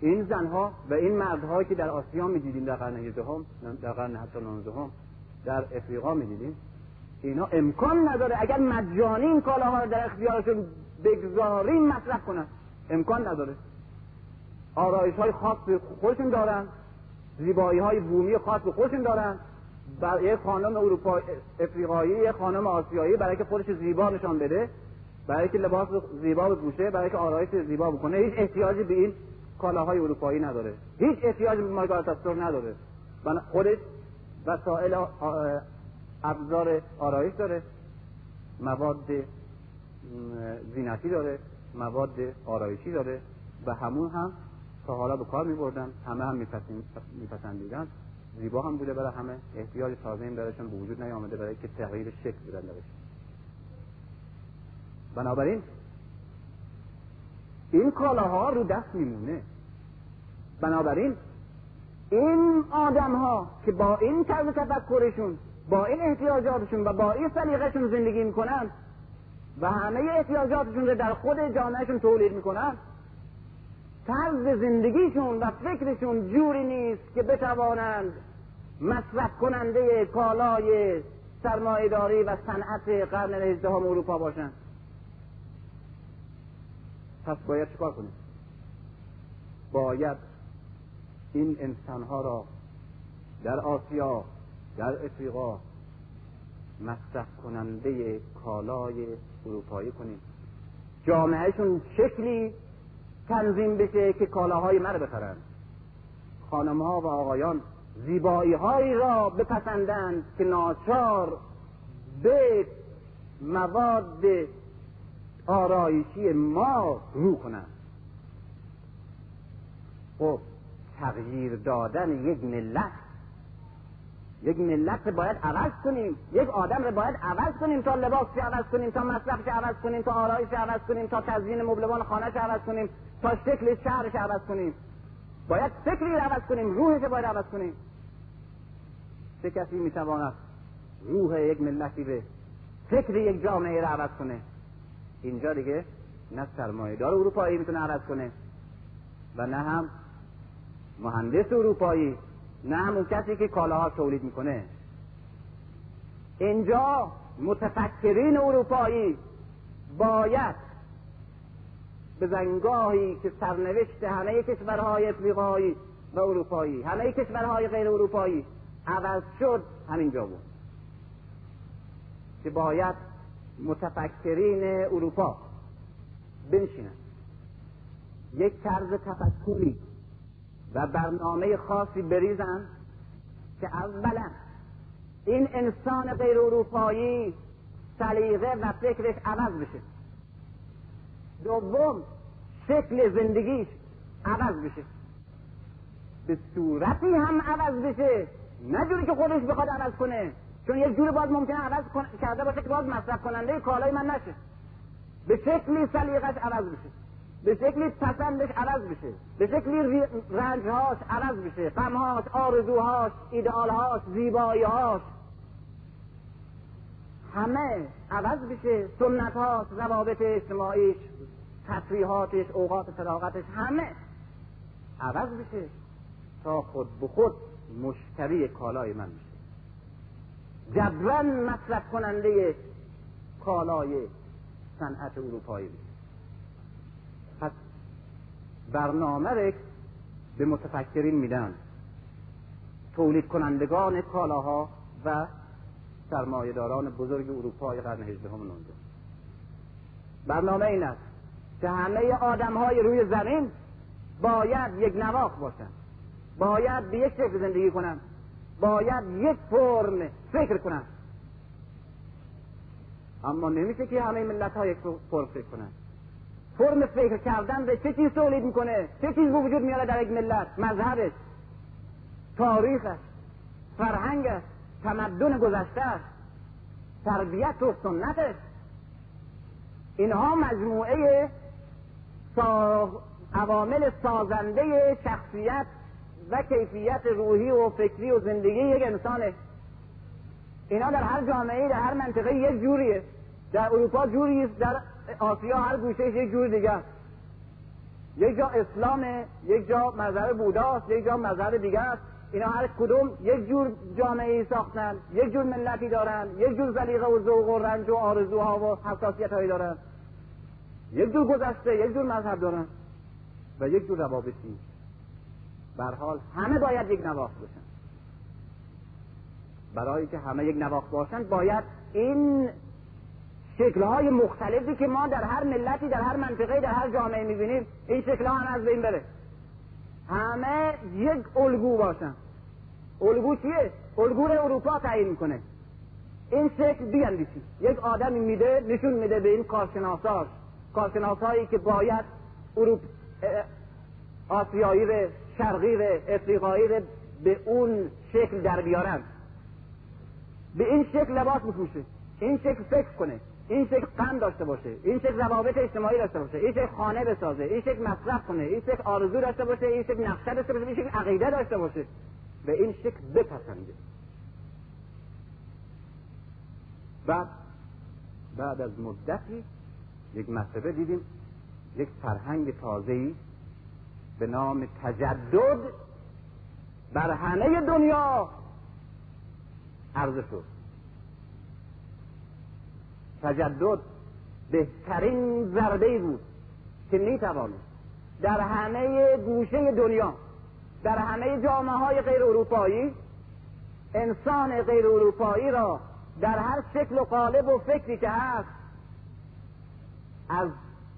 این زنها و این مردهایی که در آسیا می‌دیدیم در قرن هم در قرن حتی هم در افریقا می‌دیدیم اینا امکان نداره اگر مجانی این کالاها رو در اختیارشون بگذاریم مصرف کنن. امکان نداره. آرایش های خاص خودشون دارن زیبایی های بومی خاص خودشون دارن. برای یک خانم اروپا افریقایی یک خانم آسیایی برای که خودش زیبا نشان بده برای که لباس زیبا بپوشه برای که آرایش زیبا بکنه هیچ احتیاجی به این کالاهای اروپایی نداره. هیچ احتیاج به مارگارت نداره. خودش وسایل ابزار آرایش داره. مواد زینتی داره. مواد آرایشی داره. و همون هم تا حالا به کار می بردن همه هم میپسندیدن. زیبا هم بوده برای همه. احتیاج تازه این برایشون به وجود نیامده برای که تغییر شکل بدن درش. بنابراین این کالاها رو دست میمونه. بنابراین این آدم ها که با این طرز تفکرشون با این احتیاجاتشون و با این سلیقهشون زندگی می‌کنن و همه احتیاجاتشون رو در خود جامعهشون تولید می‌کنن طرز زندگیشون و فکرشون جوری نیست که بتوانند مصرف کننده کالای سرمایهداری و صنعت قرن هجدهم اروپا باشند. پس باید چیکار کنیم؟ باید این انسانها را در آسیا در افریقا مصرف کننده کالای اروپایی کنیم. جامعهشون شکلی تنظیم بشه که کالاهای من بخرن خانم ها و آقایان زیبایی هایی را بپسندند که ناچار به مواد آرایشی ما رو کنند. خب تغییر دادن یک ملت یک ملت باید عوض کنیم. یک آدم رو باید عوض کنیم تا لباسش عوض کنیم تا مصرفش عوض کنیم تا آرایش عوض کنیم تا تزیین مبلمان خانهش عوض کنیم. تا شکل شهرش عوض کنیم. باید فکری عوض کنیم روحش باید عوض کنیم. چه کسی می‌تواند روح یک ملتی به فکر یک جامعه را عوض کنه؟ اینجا دیگه نه سرمایه دار اروپایی می‌تونه عوض کنه و نه هم مهندس اروپایی نه همون کسی که کالاها تولید می‌کنه. اینجا متفکرین اروپایی باید به زنگاهی که سرنوشت همه کشورهای افریقایی و اروپایی همه کشورهای غیر اروپایی عوض شد همینجا بود. که باید متفکرین اروپا بنشینند. یک طرز تفکری و برنامه خاصی بریزن که اولا این انسان غیر اروپایی سلیقه و فکرش عوض بشه. دوم شکل زندگیش عوض بشه. به صورتی هم عوض بشه. نه جوری که خودش بخواد عوض کنه. چون یک جوری باز ممکنه عوض کرده باشه که باز مصرف کننده کالای من نشه. به شکلی سلیقش عوض بشه. به شکلی پسندش عوض بشه. به شکلی رنجهاش عوض بشه. غمهاش آرزوهاش ایدئالهاش زیباییهاش. همه عوض بشه. سنتهاش روابط اجتماعیش. تفریحاتش اوقات فراغتش همه. عوض بشه تا خود به خود مشتری کالای من بشه جبران مصرف کننده کالای صنعت اروپایی بشه پس برنامه را به متفکرین میدن. تولید کنندگان کالاها و سرمایهداران بزرگ اروپای قرن هجدهم برنامه این است. که همه آدم های روی زمین باید یک نواخ باشن. باید به یک شکل زندگی کنن. باید یک فرم فکر کنن. اما نمیشه که همه ملت ها یک فرم فکر کنن. فرم فکر کردن به چه چیز تولید می‌کنه؟ چه چیز به وجود میاره در یک ملت؟ مذهبش. تاریخش. فرهنگش. تمدن گذشتهش تربیت و سنتش. اینها مجموعه سا... عوامل سازنده شخصیت و کیفیت روحی و فکری و زندگی یک انسانه. اینا در هر جامعه در هر منطقه یک جوریه. در اروپا جوری در آسیا هر گوشه یک جور دیگه یک جا اسلامه یک جا مذهب بوداست یک جا مذهب دیگه است. اینا هر کدوم یک جور جامعه ای ساختن یک جور ملتی دارن یک جور زلیقه و ذوق و رنج و آرزوها و حساسیت هایی دارن. یک جور گذشته یک جور مذهب دارن و یک جور روابطی بر حال همه باید یک نواخت باشن. برای که همه یک نواخت باشن باید این شکلهای مختلفی که ما در هر ملتی در هر منطقه در هر جامعه می‌بینیم این شکلها هم از بین بره. همه یک الگو باشن. الگو چیه؟ الگو رو اروپا تعیین می‌کنه. این شکل بیاندیشی یک آدمی میده نشون میده به این کارشناساش. کارشناسایی که باید اروپ آسیایی ره شرقی ره افریقایی ره به اون شکل در بیارن به این شکل لباس بپوشه این شکل فکر کنه این شکل قند داشته باشه این شکل روابط اجتماعی داشته باشه این شکل خانه بسازه این شکل مصرف کنه این شکل آرزو داشته باشه این شکل نقشه داشته باشه این شکل عقیده داشته باشه به این شکل بپسنده بعد بعد از مدتی یک مسئله دیدیم یک فرهنگ تازه‌ای به نام تجدد بر همه دنیا عرضه شد. تجدد بهترین ضربه بود که می‌توانست در همه گوشه دنیا در همه جامعه های غیر اروپایی انسان غیر اروپایی را در هر شکل و قالب و فکری که هست از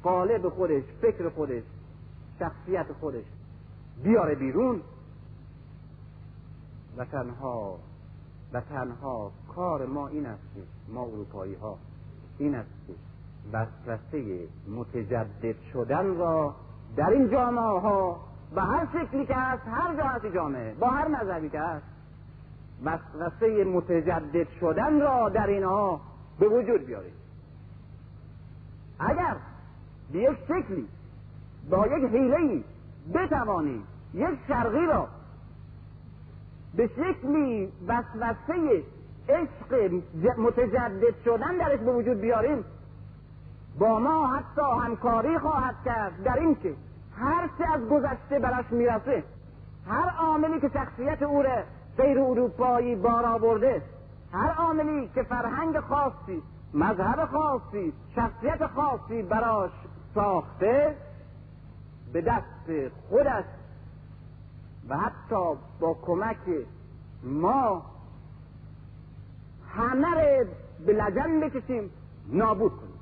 قالب خودش فکر خودش شخصیت خودش بیاره بیرون و تنها و تنها کار ما این است که ما اروپایی ها این است که وسوسه متجدد شدن را در این جامعه ها به هر شکلی که هست هر جا جامعه با هر مذهبی که هست وسوسه متجدد شدن را در اینها به وجود بیارید. اگر به یک شکلی با یک حیله بتوانید یک شرقی را به شکلی وسوسه عشق متجدد شدن درش به وجود بیاریم با ما حتی همکاری خواهد کرد در این که هر چه از گذشته برش می‌رسه هر عاملی که شخصیت او را غیر اروپایی بار آورده هر عاملی که فرهنگ خاصی مذهب خاصی شخصیت خاصی براش ساخته به دست خودش و حتی با کمک ما همه رو به لجن بکشیم نابود کنیم.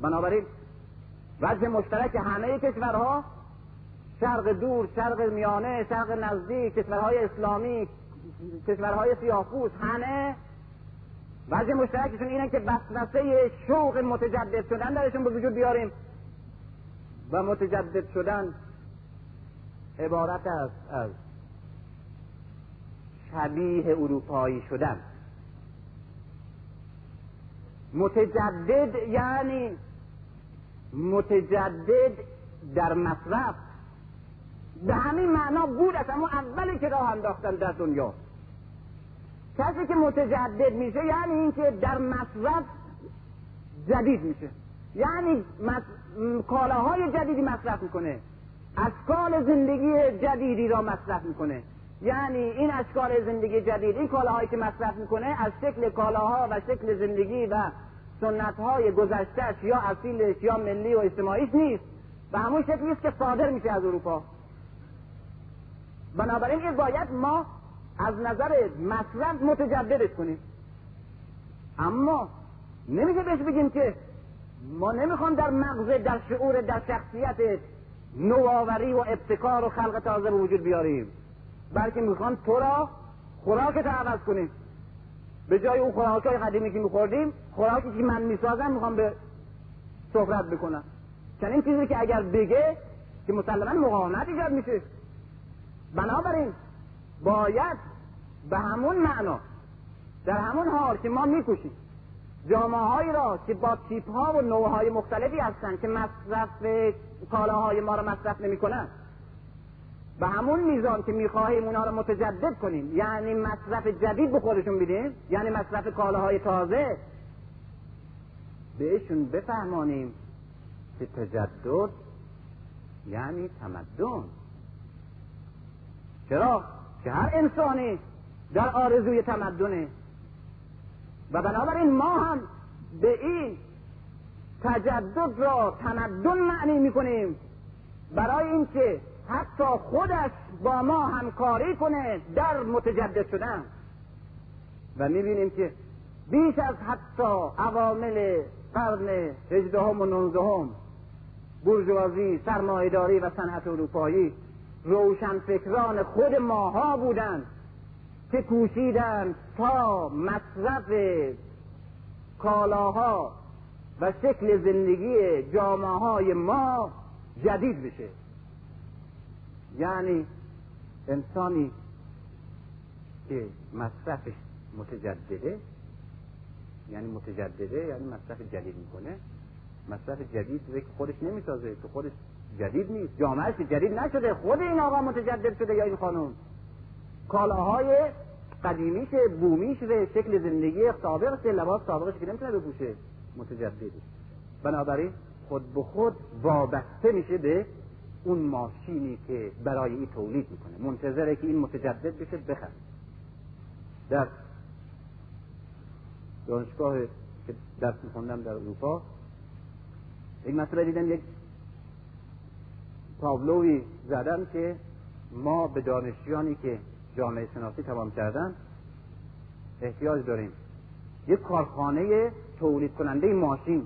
بنابراین وجه مشترک همه کشورها شرق دور شرق میانه شرق نزدیک کشورهای اسلامی کشورهای سیاهپوست همه وجه مشترکشون اینه که وسوسه شوق متجدد شدن درشون به وجود بیاریم. و متجدد شدن عبارت است از شبیه اروپایی شدن. متجدد یعنی متجدد در مصرف. به همین معنا بود اما اولی که راه انداختن در دنیا. کسی که متجدد میشه یعنی اینکه در مصرف جدید میشه. یعنی کالاهای جدیدی مصرف می‌کنه. اشکال زندگی جدیدی را مصرف می‌کنه. یعنی این اشکال زندگی جدید این کالاهایی که مصرف می‌کنه از شکل کالاها و شکل زندگی و سنت های گذشتهش یا اصیلش یا ملی و اجتماعیش نیست. و همون شکلی است که صادر میشه از اروپا. بنابراین این باید ما از نظر مصرف متجددش کنیم. اما نمیشه بهش بگیم که ما نمی‌خوام در مغز در شعور در شخصیت نوآوری و ابتکار و خلق تازه به وجود بیاریم. بلکه می‌خوان تو را خوراکت عوض کنیم. به جای اون خوراک های قدیمی که میخوردیم خوراکی که من می‌سازم می‌خوام به صحبت بکنم. چنین چیزی که اگر بگه که مسلما مقاومت ایجاد میشه. بنابراین باید به همون معنا در همون حال که ما میکوشیم جامعه هایی را که با تیپ ها و نوع های مختلفی هستند که مصرف کالاهای ما را مصرف نمی‌کنن به همون میزان که می‌خواهیم اونا رو متجدد کنیم یعنی مصرف جدید به خودشون بدیم یعنی مصرف کالاهای تازه بهشون بفهمانیم که تجدد یعنی تمدن چرا؟ که هر انسانی در آرزوی تمدنه. و بنابراین ما هم به این تجدد را تمدن معنی می‌کنیم. برای اینکه حتی خودش با ما همکاری کنه در متجدد شدن. و می‌بینیم که بیش از حتی عوامل قرن هجدهم و نوزدهم برجوازی سرمایهداری و صنعت اروپایی روشنفکران خود ماها بودند که کوشیدند تا مصرف کالاها و شکل زندگی جامعه های ما جدید بشه. یعنی انسانی که مصرفش متجدده یعنی متجدده یعنی مصرف جدید می‌کنه. مصرف جدید که خودش نمی‌سازه که خودش جدید نیست. جامعهش جدید نشده. خود این آقا متجدد شده یا این خانم؟ کالاهای قدیمیش بومیش به شکل زندگی سابقش لباس سابقش که نمی‌تونه بپوشه. متجدده بنابراین خود به خود وابسته میشه به اون ماشینی که برای این تولید می‌کنه. منتظره که این متجدد بشه بخره. در دانشگاه که درس میخوندم در اروپا یک مسئله دیدم یک تابلوی زدن که ما به دانشجویانی که جامعه شناسی تمام کردن احتیاج داریم. یک کارخانه تولید کننده ماشین.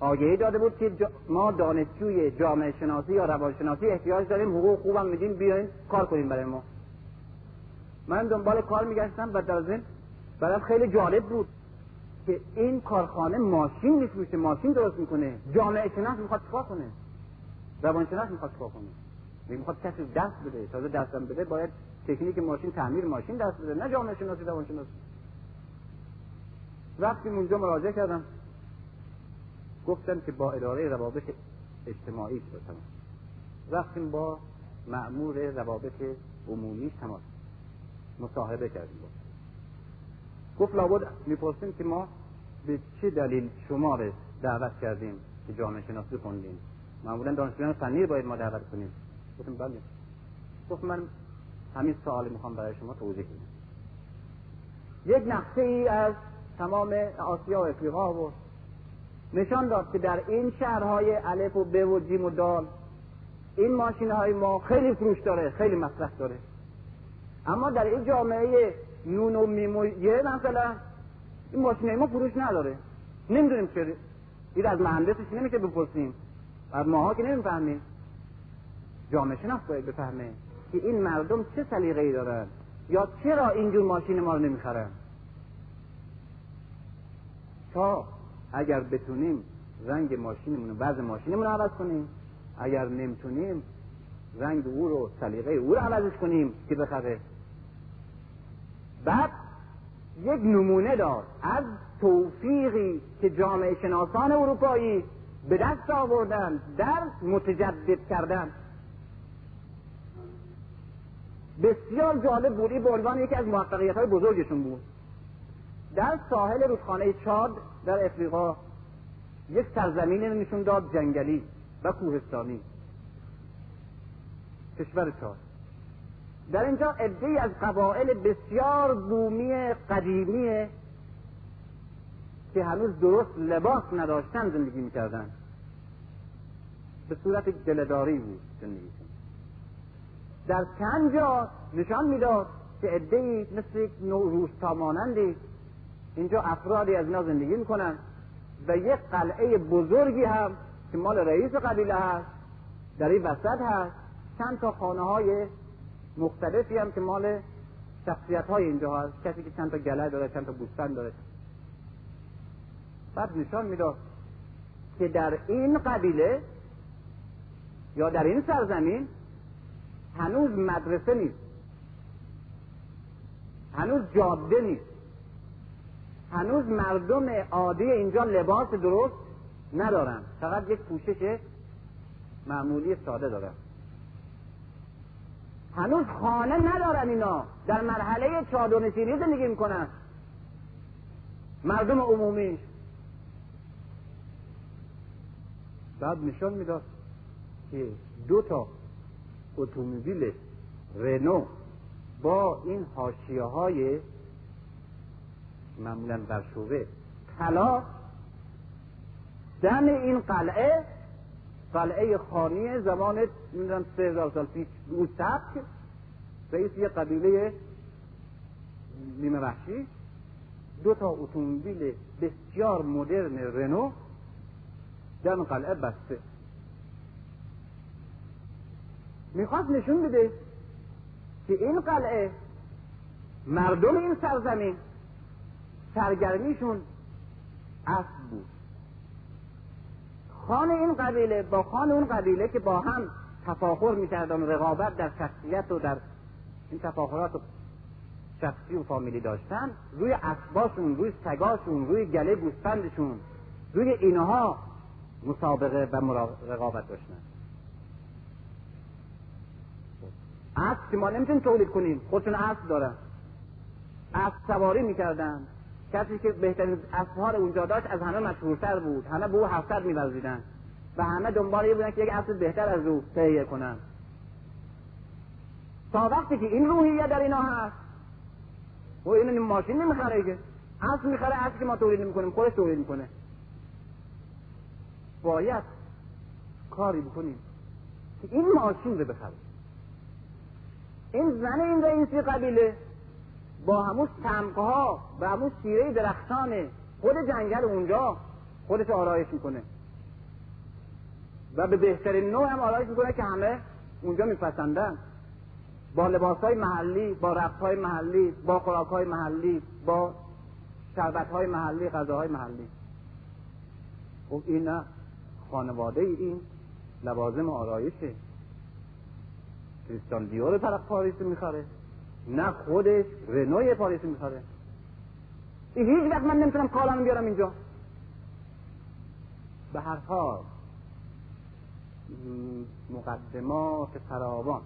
آگهی داده بود که ما دانشجوی جامعه شناسی یا روانشناسی احتیاج داریم. حقوق خوبم میدیم بیاین کار کنیم برای ما. من دنبال کار میگشتم و در ضمن برام خیلی جالب بود که این کارخانه ماشین میفروشه. ماشین درست می‌کنه. جامعه شناس می‌خواد چیکار کنه؟ روانشناس می‌خواد چیکار کنه؟ می‌خواد کسی دست بده تازه دستم بده باید تکنیک ماشین تعمیر ماشین دست بده نه جامعه شناسی روانشناسی رفتیم اونجا مراجعه کردم. گفتن که با اداره روابط اجتماعی تماس رفتیم با معمور روابط عمومی تماس مصاحبه کردیم با. گفت لابد می‌پرسیم که ما به چه دلیل شما رو دعوت کردیم که جامعه شناسی خوندیم؟ معمولا دانشجویان فنی باید ما دعوت کنیم. گفتم بله. گفت من همین سوال می‌خوام برای شما توضیح کنم یک نقشه ای از تمام آسیا و افریقا و نشان داد که در این شهرهای الف و ب و جیم و دال این ماشین های ما خیلی فروش داره خیلی مصرف داره. اما در این جامعه نون و میم و یه مثلا این ماشین ما فروش نداره. نمی‌دونیم چه این از مهندسش نمیشه بپرسیم. ماها که نمی‌فهمیم جامعه شناس باید بفهمه که این مردم چه سلیقه ای دارن یا چرا اینجور ماشین ما رو نمی‌خرن. تا اگر بتونیم رنگ ماشینمون وضع ماشینمون رو عوض کنیم اگر نمی‌تونیم رنگ او رو سلیقه او رو عوضش کنیم که بخره؟ بعد یک نمونه داد از توفیقی که جامعه شناسان اروپایی به دست آوردن در متجدد کردن. بسیار جالب بود. به عنوان یکی از موفقیت های بزرگشون بود. در ساحل رودخانه چاد در افریقا یک سرزمین نشون داد جنگلی و کوهستانی. کشور چاد. در اینجا عده از قبایل بسیار بومی قدیمی که هنوز درست لباس نداشتن زندگی می‌کردن. به صورت دلداری بود زندگی در چند نشان می‌داد که عده مثل یک نوع روستا مانندی. اینجا افرادی از اینا زندگی می‌کنن و یک قلعه بزرگی هم که مال رئیس قبیله هست در این وسط هست. چند تا خانه های مختلفی هم که مال شخصیت های اینجا هست. کسی که چند تا گله داره چند تا بوستان داره. بعد نشان می‌داد که در این قبیله یا در این سرزمین هنوز مدرسه نیست هنوز جاده نیست هنوز مردم عادی اینجا لباس درست ندارن. فقط یک پوشش معمولی ساده دارن. هنوز خانه ندارن اینا. در مرحله چادرنشینی زندگی می‌کنن. مردم عمومی بعد نشان می‌داد که دو تا اتومبیل رنو با این حاشیه های معمولا برشوبه طلا دم این قلعه قلعه خانی زمان نمی‌دونم سه هزار سال پیش او سبک رئیس یه قبیله نیمه وحشی. دو تا اتومبیل بسیار مدرن رنو دم قلعه بسته. می‌خواست نشون بده که این قلعه مردم این سرزمین سرگرمیشون اسب بود. خان این قبیله با خان اون قبیله که با هم تفاخر می‌کردن رقابت در شخصیت و در این تفاخرات و شخصی و فامیلی داشتن روی اسباشون روی سگاشون روی گله گوسفندشون روی اینها مسابقه و رقابت داشتن. اسب که ما نمی‌تونیم تولید کنیم. خودشون اسب دارن. اسب سواری می‌کردن. کسی که بهترین اسبها اونجا داشت از همه مشهورتر بود. همه به او هفتر میورزیدن. و همه دنبال بودن که یک اسب بهتر از او تهیه کنن. تا وقتی که این روحیه در اینا هست و این ماشین نمی‌خره که. اسب می‌خره اسب که ما تولید می‌کنیم خودش تولید می‌کنه. باید کاری بکنیم که این ماشین رو بخره این زن این رئیسی قبیله با همون سمقها و همون سیره درختان خود جنگل اونجا خودش آرایش می‌کنه. و به بهترین نوع هم آرایش می‌کنه که همه اونجا میپسندن. با لباس های محلی با رقص های محلی با خوراک های محلی با شربت های محلی غذاهای محلی. خب این خانواده این لوازم آرایشه. کریستان دیور طرف پاریس می‌خوره نه خودش رنوی پاریس می‌خوره هیچ وقت من نمی‌تونم کالم بیارم اینجا. به هر حال مقدمات فراوان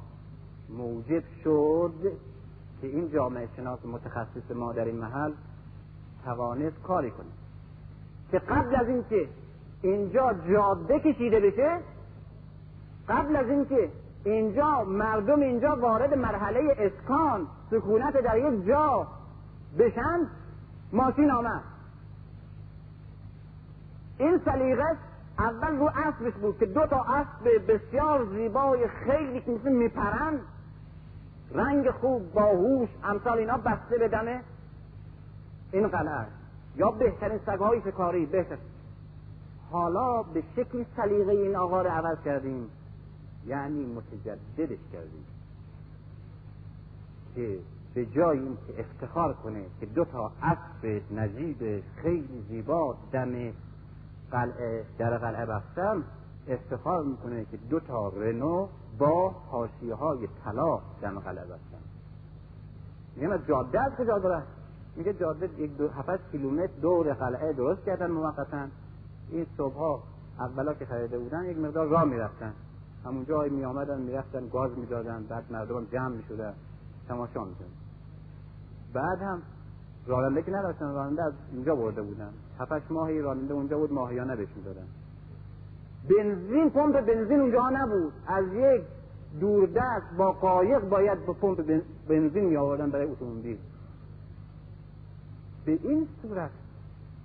موجب شد که این جامعه شناس متخصص ما در این محل توانست کاری کنه. که قبل از اینکه اینجا جاده کشیده بشه قبل از اینکه اینجا مردم اینجا وارد مرحله اسکان سکونت در یک جا بشن ماشین آمد. این سلیقه اول رو اسبش بود که دو تا اسب بسیار زیبای خیلی که مثل میپرند رنگ خوب باهوش امثال اینا بسته به دم این قلعه. یا بهترین سگهای شکاری بهتر. حالا به شکلی سلیقه این آقا رو عوض کردیم. یعنی متجددش کردیم. که به جای اینکه افتخار کنه که دو تا اسب نجیب خیلی زیبا دم قلعه در قلعه بستم افتخار می‌کنه که دو تا رنو با حاشیه های طلا دم قلعه بستم میگم از جاده از کجا میگه جاده یک دو هفت کیلومتر دور قلعه درست کردن موقتا. این صبح ها اولا که خریده بودن یک مقدار راه می‌رفتن. همونجا می آمدن می‌رفتن گاز می‌دادن بعد مردم جمع می‌شدن تماشا می‌کردن. بعد هم راننده که نداشتن راننده از اینجا برده بودن. هفتش ماهی راننده اونجا بود ماهیانه بهش می‌دادن. بنزین پمپ بنزین اونجا نبود. از یک دوردست با قایق باید با پمپ بنزین می آوردن برای اتومبیل. به این صورت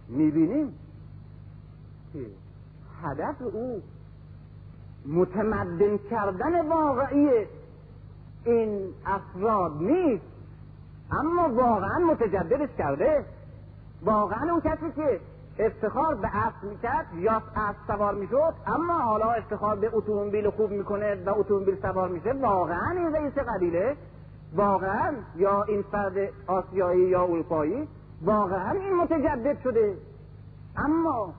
می‌بینیم که هدف او متمدن کردن واقعی این افراد نیست. اما واقعا متجددش کرده. واقعا اون کسی که افتخار به اسب می‌کرد یا اسب سوار می‌شد اما حالا افتخار به اتومبیل خوب می‌کنه و اتومبیل سوار میشه. واقعا این رئیس قبیله. واقعا یا این فرد آسیایی یا اروپایی. واقعا این متجدد شده. اما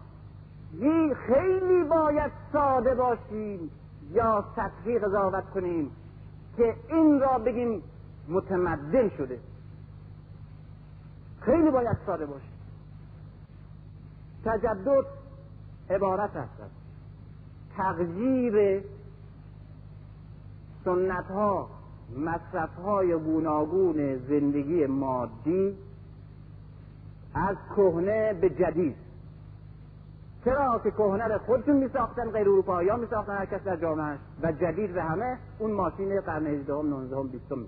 خیلی باید ساده باشیم یا سطحی قضاوت کنیم که این را بگیم متمدن شده. خیلی باید ساده باشیم. تجدد عبارت است. از تغییر سنت ها مصرف های گوناگون زندگی مادی از کهنه به جدید. چرا که کهنه رو خودشون می ساختن غیر اروپایی؟ ها می ساختن هر کس در جامعه و جدید به همه اون ماشین قرن 18 هم 19 هم 20 می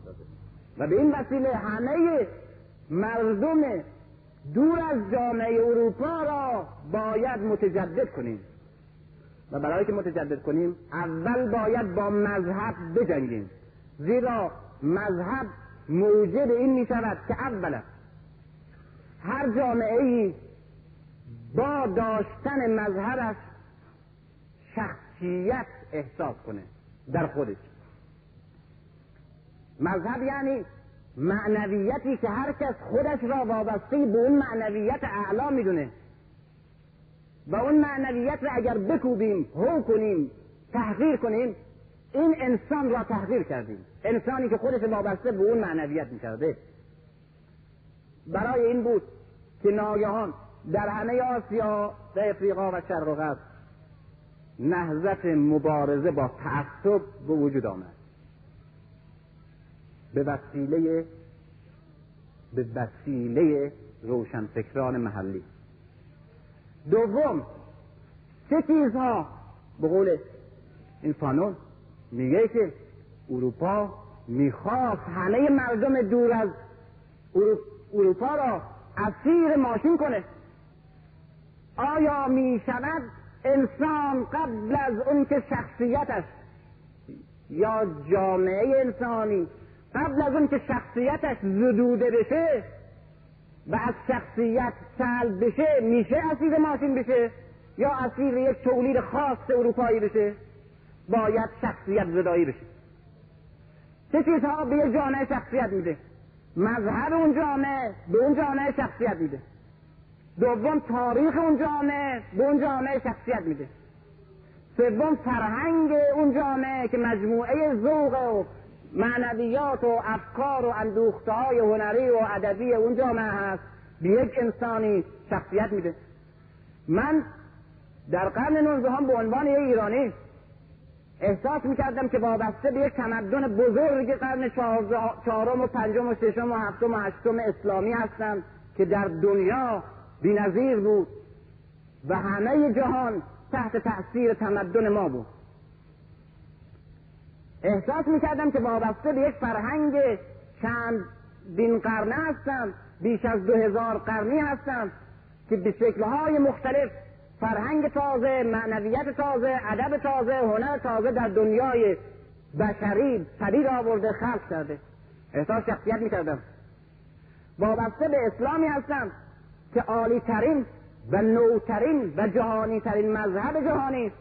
و به این وسیله همه مردم دور از جامعه اروپا را باید متجدد کنیم. و برای که متجدد کنیم اول باید با مذهب بجنگیم. زیرا مذهب موجب این می شود که اولا هر جامعه ای با داشتن مذهبش شخصیت احساس کنه در خودش. مذهب یعنی معنویتی که هر کس خودش را وابسته به اون معنویت اعلا می‌دونه. و اون معنویت را اگر بکوبیم هو کنیم تحقیر کنیم این انسان را تحقیر کردیم. انسانی که خودش وابسته به اون معنویت می‌کرده. برای این بود که ناگهان در همه آسیا و افریقا و شرق و غرب نهضت مبارزه با تعصب به وجود آمد. به وسیله به وسیله روشنفکران محلی. دوم چه چیزها؟ به قول این فانون میگه که اروپا می‌خواست همه مردم دور از اروپا را اسیر ماشین کنه. آیا می شود انسان قبل از اون که شخصیتش یا جامعه انسانی قبل از اون که شخصیتش زدوده بشه و از شخصیت سلب بشه میشه اسیر ماشین بشه؟ یا اسیر یک تولید خاص اروپایی بشه؟ باید شخصیت زدایی بشه. چه چیزها به یک جامعه شخصیت میده؟ مذهب اون جامعه به اون جامعه شخصیت میده. دوم تاریخ اون جامعه به اون جامعه شخصیت میده. سوم فرهنگ اون جامعه که مجموعه ذوق و معنویات و افکار و اندوخته های هنری و ادبی اون جامعه هست به یک انسانی شخصیت میده. من در قرن نوزدهم به عنوان یک ایرانی احساس می‌کردم که وابسته به یک تمدن بزرگ قرن چهارم و پنجم و ششم و هفتم و هشتم اسلامی هستم که در دنیا بینظیر بود و همه جهان تحت تأثیر تمدن ما بود. احساس می‌کردم که وابسته به یک فرهنگ چند بین قرنه هستم بیش از دو هزار قرنی هستم که به شکلهای مختلف فرهنگ تازه معنویت تازه ادب تازه هنر تازه در دنیای بشری پدید آورده خلق کرده. احساس شخصیت می‌کردم. وابسته به اسلامی هستم. که عالی ترین و نوترین و جهانی ترین مذهب جهانی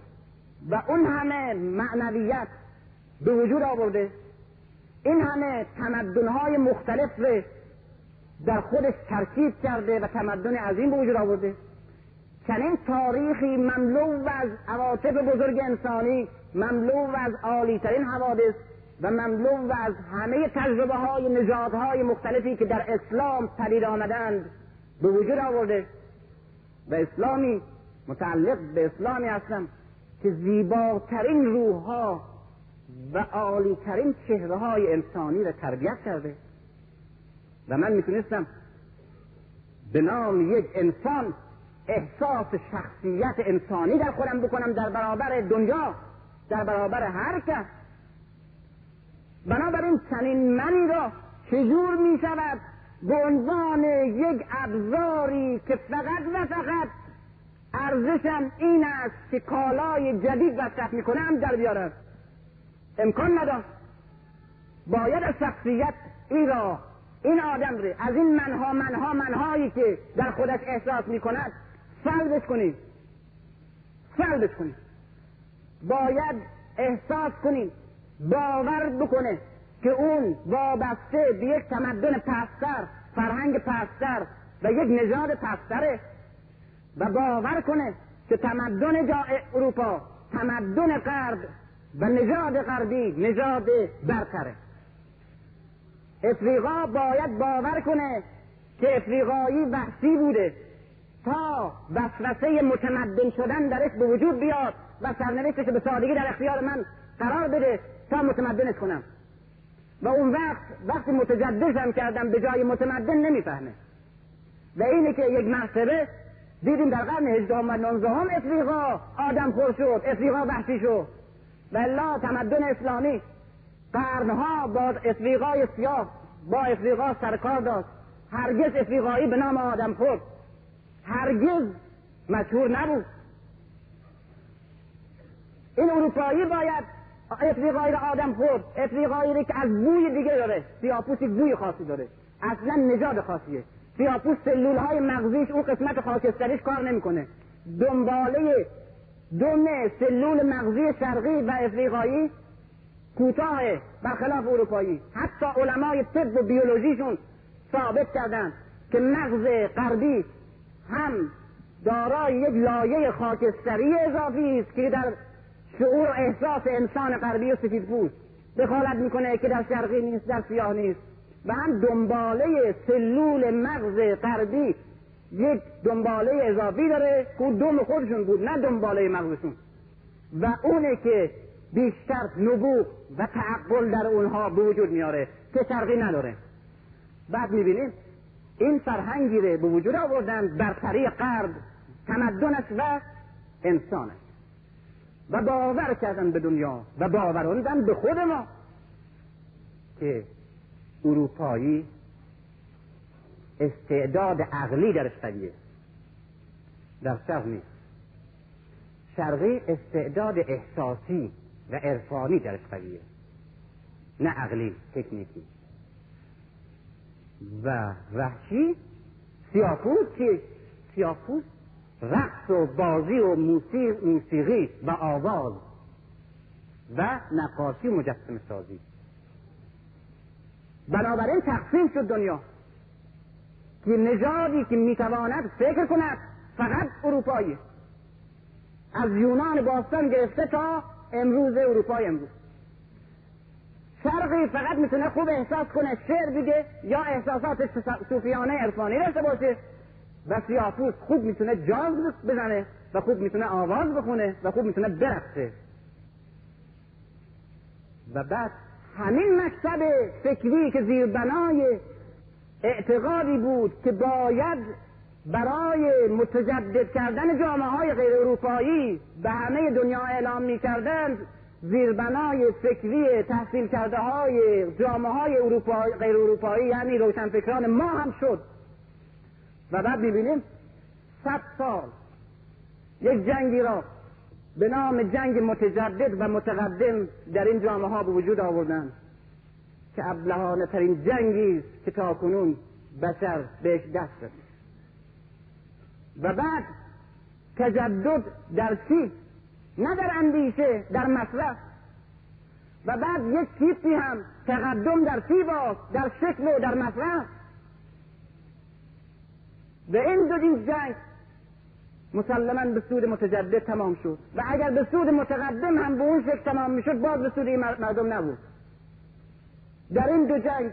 و اون همه معنویت به وجود آورده. این همه تمدنهای مختلف در خودش ترکیب کرده و تمدن عظیم به وجود آورده. چنین تاریخی مملو از عواطف بزرگ انسانی مملو از عالیترین حوادث و مملو از همه تجربه های نجات های مختلفی که در اسلام پدید آمدند به وجود آورده و اسلامی متعلق به اسلامی هستم که زیباترین روح ها و عالیترین چهره های انسانی را تربیت کرده و من می‌تونستم به نام یک انسان احساس شخصیت انسانی در خودم بکنم در برابر دنیا در برابر هر کس. بنابراین چنین منی را چجور می شود به عنوان یک ابزاری که فقط و فقط ارزشم این است که کالای جدید مصرف می‌کنم در بیارم امکان نداشت. باید از شخصیت این را این آدم ره از این منها منها منهایی که در خودش احساس می‌کند سلبش کنید. سلبش کنید. باید احساس کنید. باور بکنه. که اون وابسته به یک تمدن پستر فرهنگ پستر و یک نژاد پستره و باور کنه که تمدن جا اروپا تمدن غرب و نژاد غربی نژاد برتره. افریقا باید باور کنه که افریقایی وحشی بوده تا وسوسه متمدن شدن درش به وجود بیاد و سرنوشتش به سادگی در اختیار من قرار بده تا متمدنش کنم. و اون وقت وقتی متجددشم کردم به جای متمدن نمی‌فهمه. و اینه که یک مرتبه دیدیم در قرن هجدهم و نوزدهم افریقا آدم خور شد افریقا وحشی شد. و لا تمدن اسلامی قرنها با افریقای سیاه با افریقا سرکار داشت. هرگز افریقایی به نام آدم خورد هرگز مشهور نبود. این اروپایی باید افریقایی را آدم خورد. افریقایی که از بوی دیگه داره. سیاپوس بوی خاصی داره. اصلا نژاد خاصیه. سیاپوس سلول های مغزیش اون قسمت خاکستریش کار نمی‌کنه. دنباله دم سلول مغزی شرقی و افریقایی کوتاه برخلاف اروپایی. حتی علمای طب و بیولوژیشون ثابت کردن که مغز غربی هم دارای یک لایه خاکستری اضافی است که در شعور و احساس انسان غربی و سفید پوست دخالت می‌کنه که در شرقی نیست در سیاه نیست. و هم دنباله سلول مغز غربی یک دنباله اضافی داره که دم خودشون بود نه دنباله مغزشون. و اونه که بیشتر نبوغ و تعقل در اونها به وجود میاره که شرقی نداره. بعد می‌بینیم این فرهنگی رو به وجود آوردن برتری غرب تمدنش و انسانش. و باور کردن به دنیا و باوروندن به خود ما. که اروپایی استعداد عقلی درش قویه در شرق نیست. شرقی استعداد احساسی و عرفانی درش قویه نه عقلی تکنیکی. و وحشی سیاپوس که سیاپوس رقص و بازی و موسیقی و آواز و نقاشی مجسم سازی. بنابراین تقسیم شد دنیا. که نژادی که می‌تواند فکر کند فقط اروپایی. از یونان باستان گرفته تا امروز اروپای امروز. شرقی فقط می‌تونه خوب احساس کنه شعر بگه یا احساسات صوفیانه عرفانی داشته باشه. و سیاپوس خوب می‌تونه جاز بزنه و خوب می‌تونه آواز بخونه و خوب می‌تونه برقصه. و بعد همین مکتب فکری که زیربنای اعتقادی بود که باید برای متجدد کردن جامعه های غیر اروپایی به همه دنیا اعلام می کردند زیربنای فکری تحصیل کرده های جامعه های اروپایی غیر اروپایی یعنی روشنفکران ما هم شد. و بعد می‌بینیم صد سال یک جنگی را به نام جنگ متجدد و متقدم در این جامعه ها به وجود آوردند که ابلهانه ترین جنگی است که تا کنون بشر بهش دست زد و بعد تجدد در چی نه در اندیشه در مصرف. و بعد یک چیزی هم تقدم در چی در شکل و در مصرف. و این دو این جنگ مسلما به سود متجدد تمام شد. و اگر به سود متقدم هم به اون شکل تمام می‌شد باز به سود مردم نبود. در این دو جنگ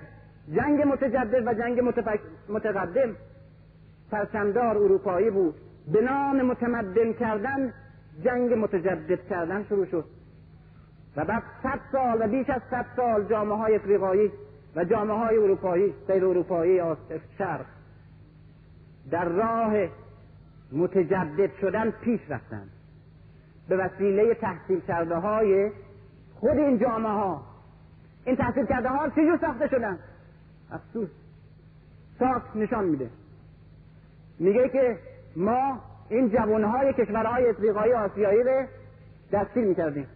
جنگ متجدد و جنگ متقدم پرچمدار اروپایی بود. به نام متمدن کردن جنگ متجدد کردن شروع شد. و بعد صد سال و بیش از صد سال جامعه های افریقایی و جامعه های اروپایی غیر اروپایی شرق در راه متجدد شدن پیش رفتند به وسیله تحصیل کرده های خود این جامعه ها. این تحصیل کرده ها چجور ساخته شدن؟ افسوس. ساخت نشان میده. میگه که ما این جوانهای کشورهای افریقایی آسیایی رو دستگیر می‌کردیم.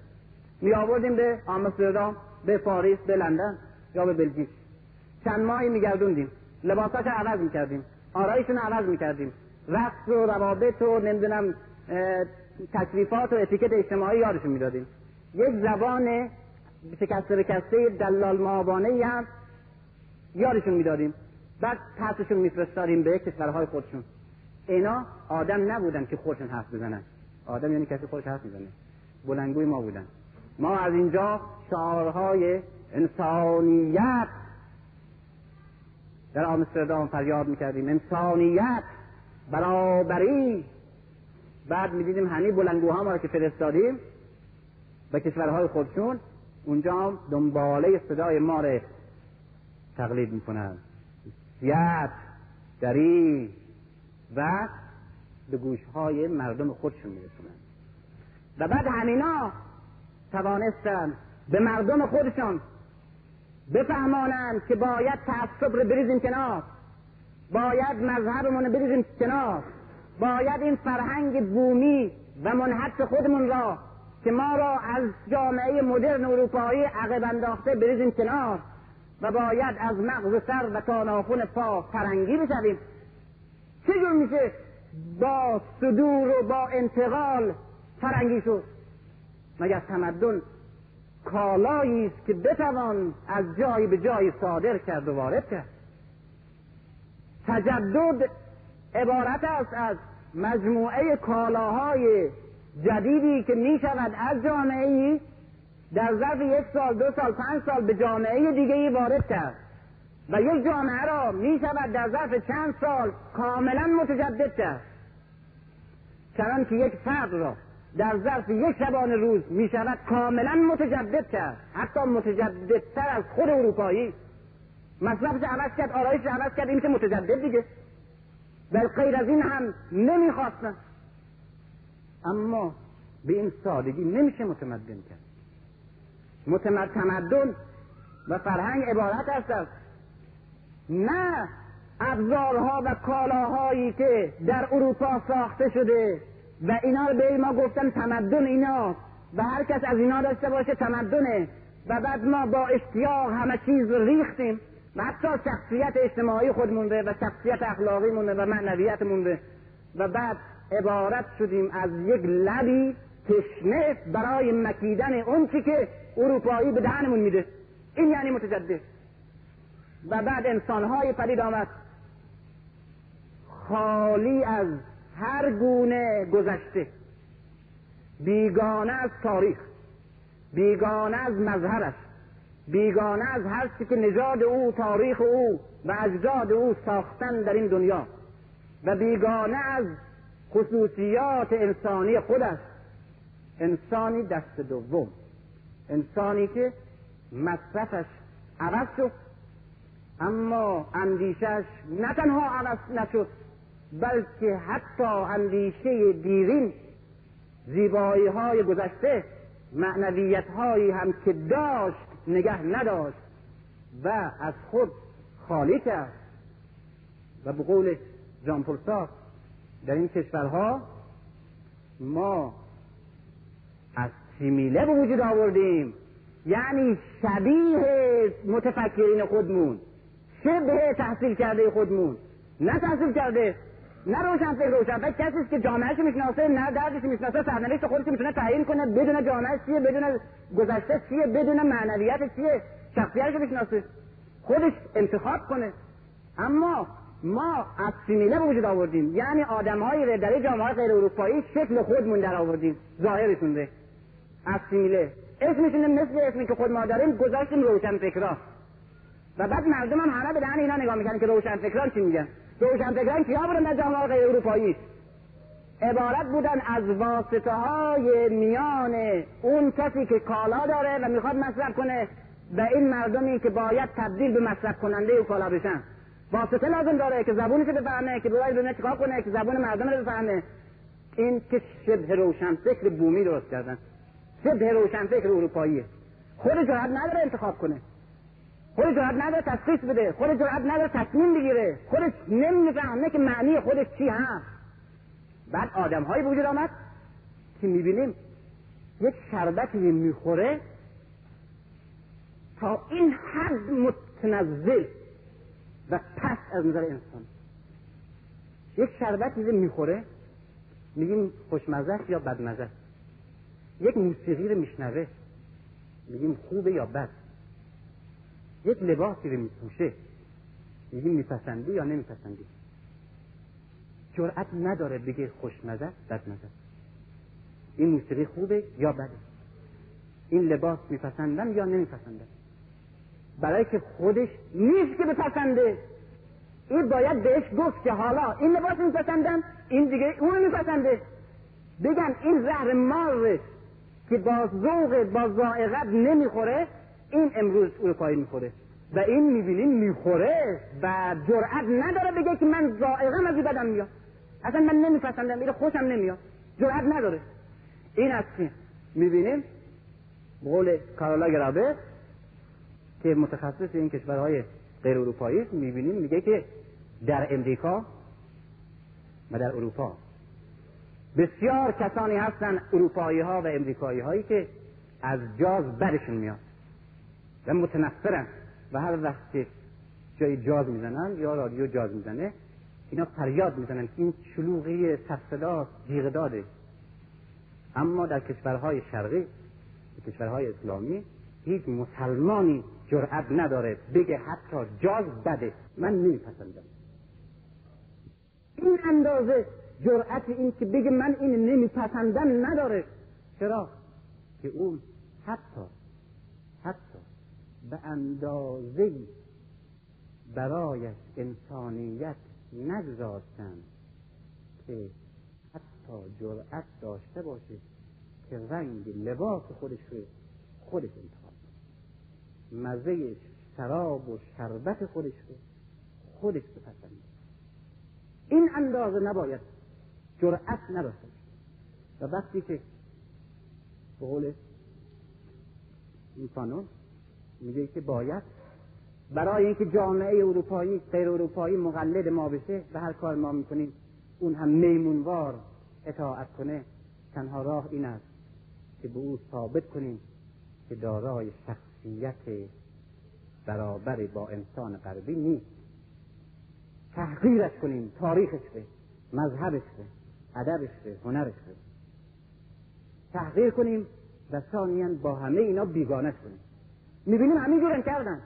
می آوردیم به آمستردام به پاریس به لندن یا به بلژیک. چند ماهی میگردوندیم. لباساش عوض می‌کردیم. آرایشون عوض می‌کردیم. رقص و روابط و نمی‌دونم تشریفات و اتیکت اجتماعی یادشون می‌دادیم. یک زبان شکسته بکسته دلال معابانه هم یادشون می‌دادیم. بعد پسشون میفرستادیم به کشورهای خودشون. اینا آدم نبودن که خودشون حرف بزنن. آدم یعنی کسی خودش حرف می‌زنه. بلنگوی ما بودن. ما از اینجا شعارهای انسانیت در آمستردام فریاد می‌کردیم. انسانیت برابری بعد می‌دیدیم همین بلنگوها ما که فرستادیم به کشورهای خودشون اونجا هم دنباله صدای ما رو تقلید می‌کنن. زیاد دری و به گوشهای مردم خودشون میرسونن. و بعد همینا توانستن به مردم خودشون بفهمانند که باید تعصب رو بریزیم کنار. باید مذهبمون رو بریزیم کنار. باید این فرهنگ بومی و منحط خودمون را که ما را از جامعه مدرن اروپایی عقب انداخته بریزیم کنار و باید از مغز سر و تا ناخون پا فرنگی بشویم. چجور میشه با صدور و با انتقال فرنگی شد؟ مگر تمدن کالایی است که بتوان از جایی به جایی صادر کرد و وارد کرد. تجدد عبارت است از مجموعه کالاهای جدیدی که می شود از جامعه ای در ظرف یک سال دو سال پنج سال به جامعه دیگه ای وارد کرد. و یک جامعه را می شود در ظرف چند سال کاملا متجدد کرد. چنان که یک فرد را در ظرف یک شبانه روز می شود کاملا متجدد کرد. حتی متجددتر از خود اروپایی. مصرفش عوض کرد آرایش عوض کرد این میشه متجدد دیگه. ولی غیر از این هم نمی‌خواستن. اما به این سادگی نمیشه متمدن کرد. متمد تمدن و فرهنگ عبارت است از نه ابزارها و کالاهایی که در اروپا ساخته شده و اینا رو به ما گفتن تمدن اینا. و هر کس از اینا داشته باشه تمدنه. و بعد ما با اشتیاق همه چیز ریختیم. و حتی شخصیت اجتماعی خود مونده و شخصیت اخلاقی مونده و معنویت مونده. و بعد عبارت شدیم از یک لبی تشنه برای مکیدن اون چی که اروپایی به دهنمون میده. این یعنی متجدد. و بعد انسانهای پدید آمد. خالی از هر گونه گذشته. بیگانه از تاریخ بیگانه از مذهبش بیگانه از هر که نژاد او تاریخ او و اجداد او ساختن در این دنیا. و بیگانه از خصوصیات انسانی خودش انسانی دست دوم. انسانی که مصرفش عوض شد اما اندیشش نه تنها عوض نشد بلکه حتی اندیشه دیرین زیبایی های گذشته معنویت هایی هم که داشت نگه نداشت و از خود خالی کرد. و به قول جان در این کشورها ما از سیمیله به وجود آوردیم. یعنی شبیه متفکرین خودمون. شبه تحصیل کرده خودمون. نه تحصیل کرده نه روشن فکر روشن فکر. کسی که جامعهش می‌شناسه نه دردش می‌شناسه سرنوشت خودش می‌تونه تعیین کنه بدون جامعه چیه بدون گذشته چیه بدون معنویت چیه شخصیتش می‌شناسه. خودش انتخاب کنه. اما ما از به وجود آوردیم. یعنی آدم های در جامعه غیر اروپایی شکل خودمون در آوردیم. ظاهرشون ده از اسمشون مثل اسمی که خود ما داریم گذاشتیم روشن فکرا و بعد مردم هم همه به دهن اینا نگاه می‌کنن که روشن فکران چی میگن؟ روشن فکران کیا بودن در جامعه غیر اروپایی. عبارت بودن از واسطه های میان اون کسی که کالا داره و می‌خواد مصرف کنه و این مردمی که باید تبدیل به مصرف کننده او کالا بشن. واسطه لازم داره که زبونش بفهمه که ببینه چیکار کنه که زبون مردم رو بفهمه. این که شبه روشن فکر بومی درست کردن. شبه روشن فکر اروپاییه خود جرأت نداره انتخاب کنه. خود جرأت نداره تشخیص بده. خود جرأت نداره تصمیم بگیره. خودش نمی‌فهمه که معنی خودش چی هست. بعد آدم های وجود آمد که می‌بینیم یک شربتی می‌خوره تا این حد متنزل و پس از نظر انسان. یک شربتی می‌خوره میگیم خوشمزه یا بدمزه یک موسیقی رو میشنوه میگیم خوبه یا بد؟ یک لباسی رو میپوشه. میگیم میپسندی یا نمیپسندی؟ جرأت نداره بگه خوشمزه بدمزه این موسیقی خوبه یا بده؟ این لباس میپسندم یا نمیپسندم؟ برای که خودش نیست که بپسنده. این باید بهش گفت که حالا این لباس میپسندم این دیگه اون میپسنده. بگن این زهر مار که با ذوق با ذائقت نمی‌خوره این امروز اروپایی می‌خوره. و این می‌بینیم می‌خوره و جرأت نداره بگه که من ذائقم از بدم میاد اصلا من نمیپسندم این خوشم نمیاد. جرأت نداره. این از که می‌بینیم قول کارولا گرابه که متخصص این کشورهای غیر اروپایی می‌بینیم میگه که در امریکا و در اروپا بسیار کسانی هستن اروپایی ها و امریکایی هایی که از جاز بدشون میاد و متنفرن. و هر وقت که جای جاز می‌زنن یا رادیو جاز می‌زنه اینا فریاد می‌زنن که این شلوغی سرصدا جیغ داده اما در کشورهای شرقی کشورهای اسلامی هیچ مسلمانی جرأت نداره بگه حتی جاز بده. من نمیپسندم. این اندازه جرأت این که بگه من این نمیپسندم نداره. چرا؟ که اون حتی به اندازه برایش انسانیت نگذاشتن که حتی جرأت داشته باشه که رنگ لباس خودش رو خودش انتخاب مزه شراب و شربت خودش رو خودش بپسنده این اندازه نباید جرأت نداشته و وقتی که به قول این میگه که باید برای اینکه جامعه اروپایی غیر اروپایی مقلد ما بشه و هر کار ما می‌کنیم اون هم میمونوار اطاعت کنه. تنها راه این است که به او ثابت کنیم که دارای شخصیت برابری با انسان غربی نیست. تحقیرش کنیم تاریخش به مذهبش به ادبش به هنرش به تحقیر کنیم و ثانیا با همه اینا بیگانش کنیم می‌بینیم همین جور کردن.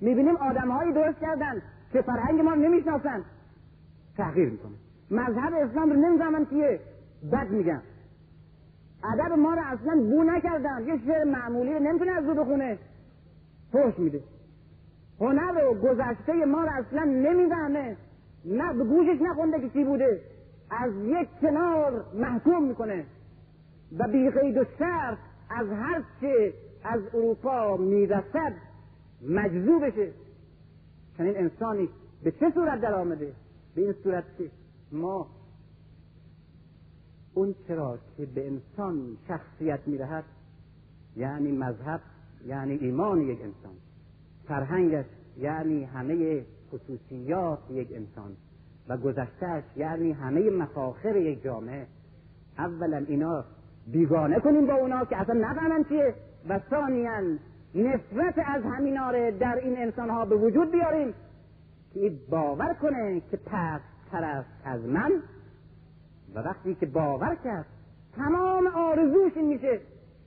می‌بینیم آدمهایی درست کردن که فرهنگ ما نمی‌شناسن. تحقیر می‌کنن مذهب اسلام رو نمی‌فهمن کیه. بد میگن. ادب ما رو اصلا بو نکردن. یه شعر معمولی رو نمی‌تونه از رو بخونه. فوش میده. هنر و گذشته ما رو اصلا نمیدهمه نه به گوشش نخونده که چی بوده. از یک کنار محکوم می‌کنه. و بی قید و شرط از هر چه از اروپا می‌رسد مجذوبشه چنین انسانی به چه صورت در آمده؟ به این صورت که ما اون چرا که به انسان شخصیت می‌دهد یعنی مذهب یعنی ایمان یک انسان فرهنگش یعنی همه خصوصیات یک انسان و گذشتهش یعنی همه مفاخر یک جامعه اولا اینا بیگانه کنیم با اونا که اصلا نفهمن چیه. و ثانیا نفرت از همینا در این انسان ها به وجود بیاریم که باور کنه که پس طرف از من و وقتی که باور کرد تمام آرزوش این میشه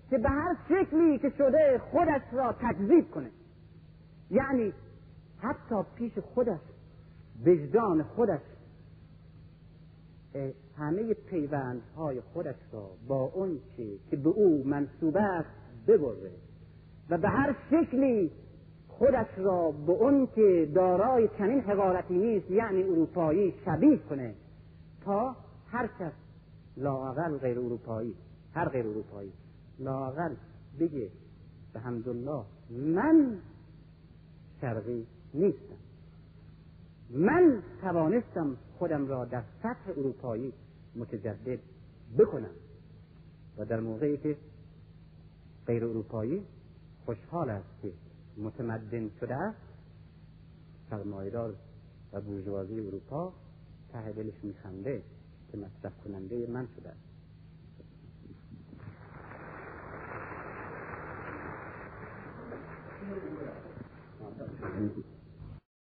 که به هر شکلی که شده خودش را تکذیب کنه. یعنی حتی پیش خودش وجدان خودش همه پیوندهای خودش را با اون که به او منصوب است ببره و به هر شکلی خودش را به اون که دارای چنین حقارتی نیست یعنی اروپایی شبیه کنه. تا هر کس لاقل غیر اروپایی هر غیر اروپایی لاقل بگه به حمدالله من شرقی نیستم. من توانستم خودم را در سطح اروپایی متجدد بکنم. و در موقعی که غیر اروپایی خوشحال است که متمدن شده است سرمایدار و بورژوازی اروپا ته دلش میخنده که مصرف کننده من شده است